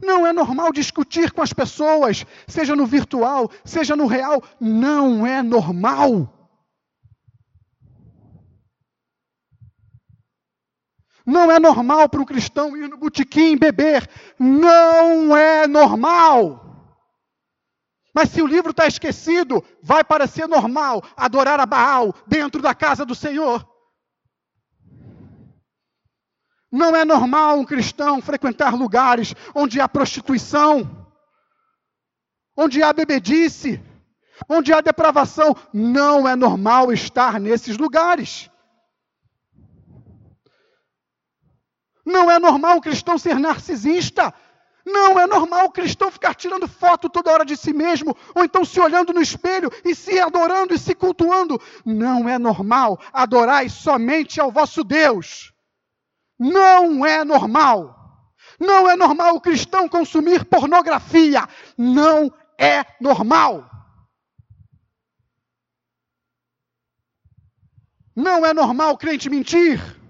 Não é normal discutir com as pessoas, seja no virtual, seja no real. Não é normal. Não é normal para um cristão ir no botequim beber. Não é normal. Mas se o livro está esquecido, vai parecer normal adorar a Baal dentro da casa do Senhor. Não é normal um cristão frequentar lugares onde há prostituição, onde há bebedice, onde há depravação. Não é normal estar nesses lugares. Não é normal um cristão ser narcisista. Não é normal o cristão ficar tirando foto toda hora de si mesmo, ou então se olhando no espelho e se adorando e se cultuando. Não é normal adorar somente ao vosso Deus. Não é normal. Não é normal o cristão consumir pornografia. Não é normal. Não é normal o crente mentir.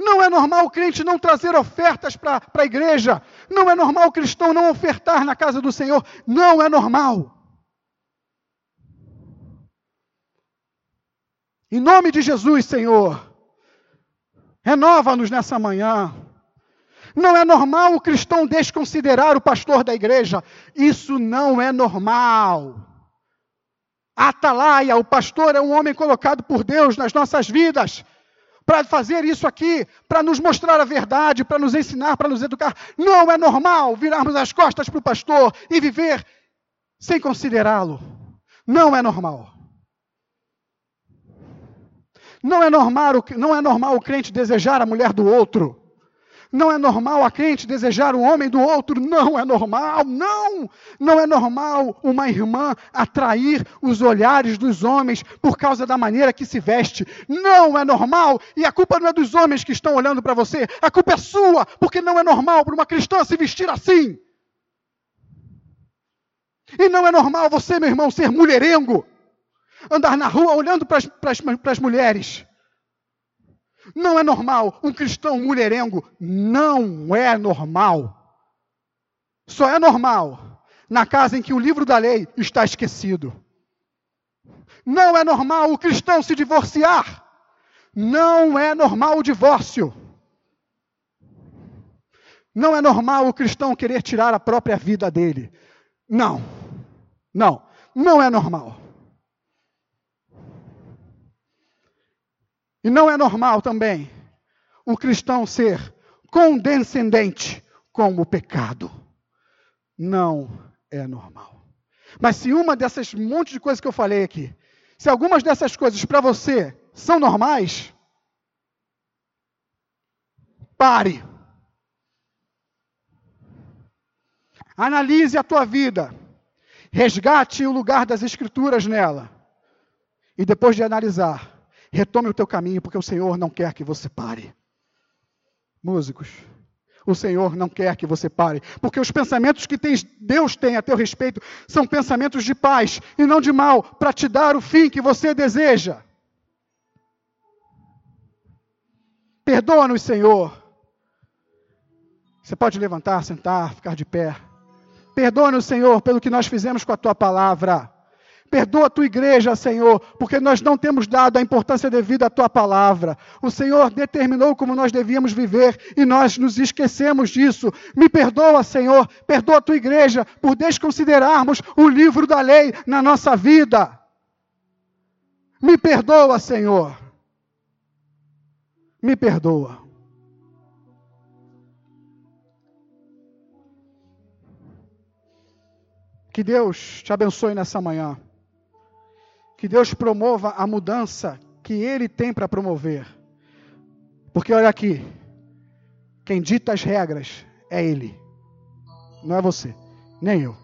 Não é normal o crente não trazer ofertas para a igreja. Não é normal o cristão não ofertar na casa do Senhor. Não é normal. Em nome de Jesus, Senhor, renova-nos nessa manhã. Não é normal o cristão desconsiderar o pastor da igreja. Isso não é normal. Atalaia, o pastor é um homem colocado por Deus nas nossas vidas para fazer isso aqui, para nos mostrar a verdade, para nos ensinar, para nos educar. Não é normal virarmos as costas para o pastor e viver sem considerá-lo. Não é normal. Não é normal, não é normal o crente desejar a mulher do outro. Não é normal a crente desejar o homem do outro. Não é normal. Não. Não é normal uma irmã atrair os olhares dos homens por causa da maneira que se veste. Não é normal. E a culpa não é dos homens que estão olhando para você. A culpa é sua, porque não é normal para uma cristã se vestir assim. E não é normal você, meu irmão, ser mulherengo. Andar na rua olhando para as mulheres. Não é normal. Um cristão mulherengo não é normal. Só é normal na casa em que o livro da lei está esquecido. Não é normal o cristão se divorciar. Não é normal o divórcio. Não é normal o cristão querer tirar a própria vida dele. Não. Não. Não é normal. E não é normal também o cristão ser condescendente com o pecado. Não é normal. Mas se uma dessas monte de coisas que eu falei aqui, se algumas dessas coisas para você são normais, pare. Analise a tua vida. Resgate o lugar das escrituras nela. E depois de analisar, Retome o teu caminho, porque o Senhor não quer que você pare. Músicos, o Senhor não quer que você pare, porque os pensamentos que Deus tem a teu respeito são pensamentos de paz e não de mal, para te dar o fim que você deseja. Perdoa-nos, Senhor. Você pode levantar, sentar, ficar de pé. Perdoa-nos, Senhor, pelo que nós fizemos com a tua palavra. Perdoa a tua igreja, Senhor, porque nós não temos dado a importância devida à tua palavra. O Senhor determinou como nós devíamos viver e nós nos esquecemos disso. Me perdoa, Senhor, perdoa a tua igreja por desconsiderarmos o livro da lei na nossa vida. Me perdoa, Senhor. Me perdoa. Que Deus te abençoe nessa manhã. Que Deus promova a mudança que Ele tem para promover. Porque olha aqui, quem dita as regras é Ele, não é você, nem eu.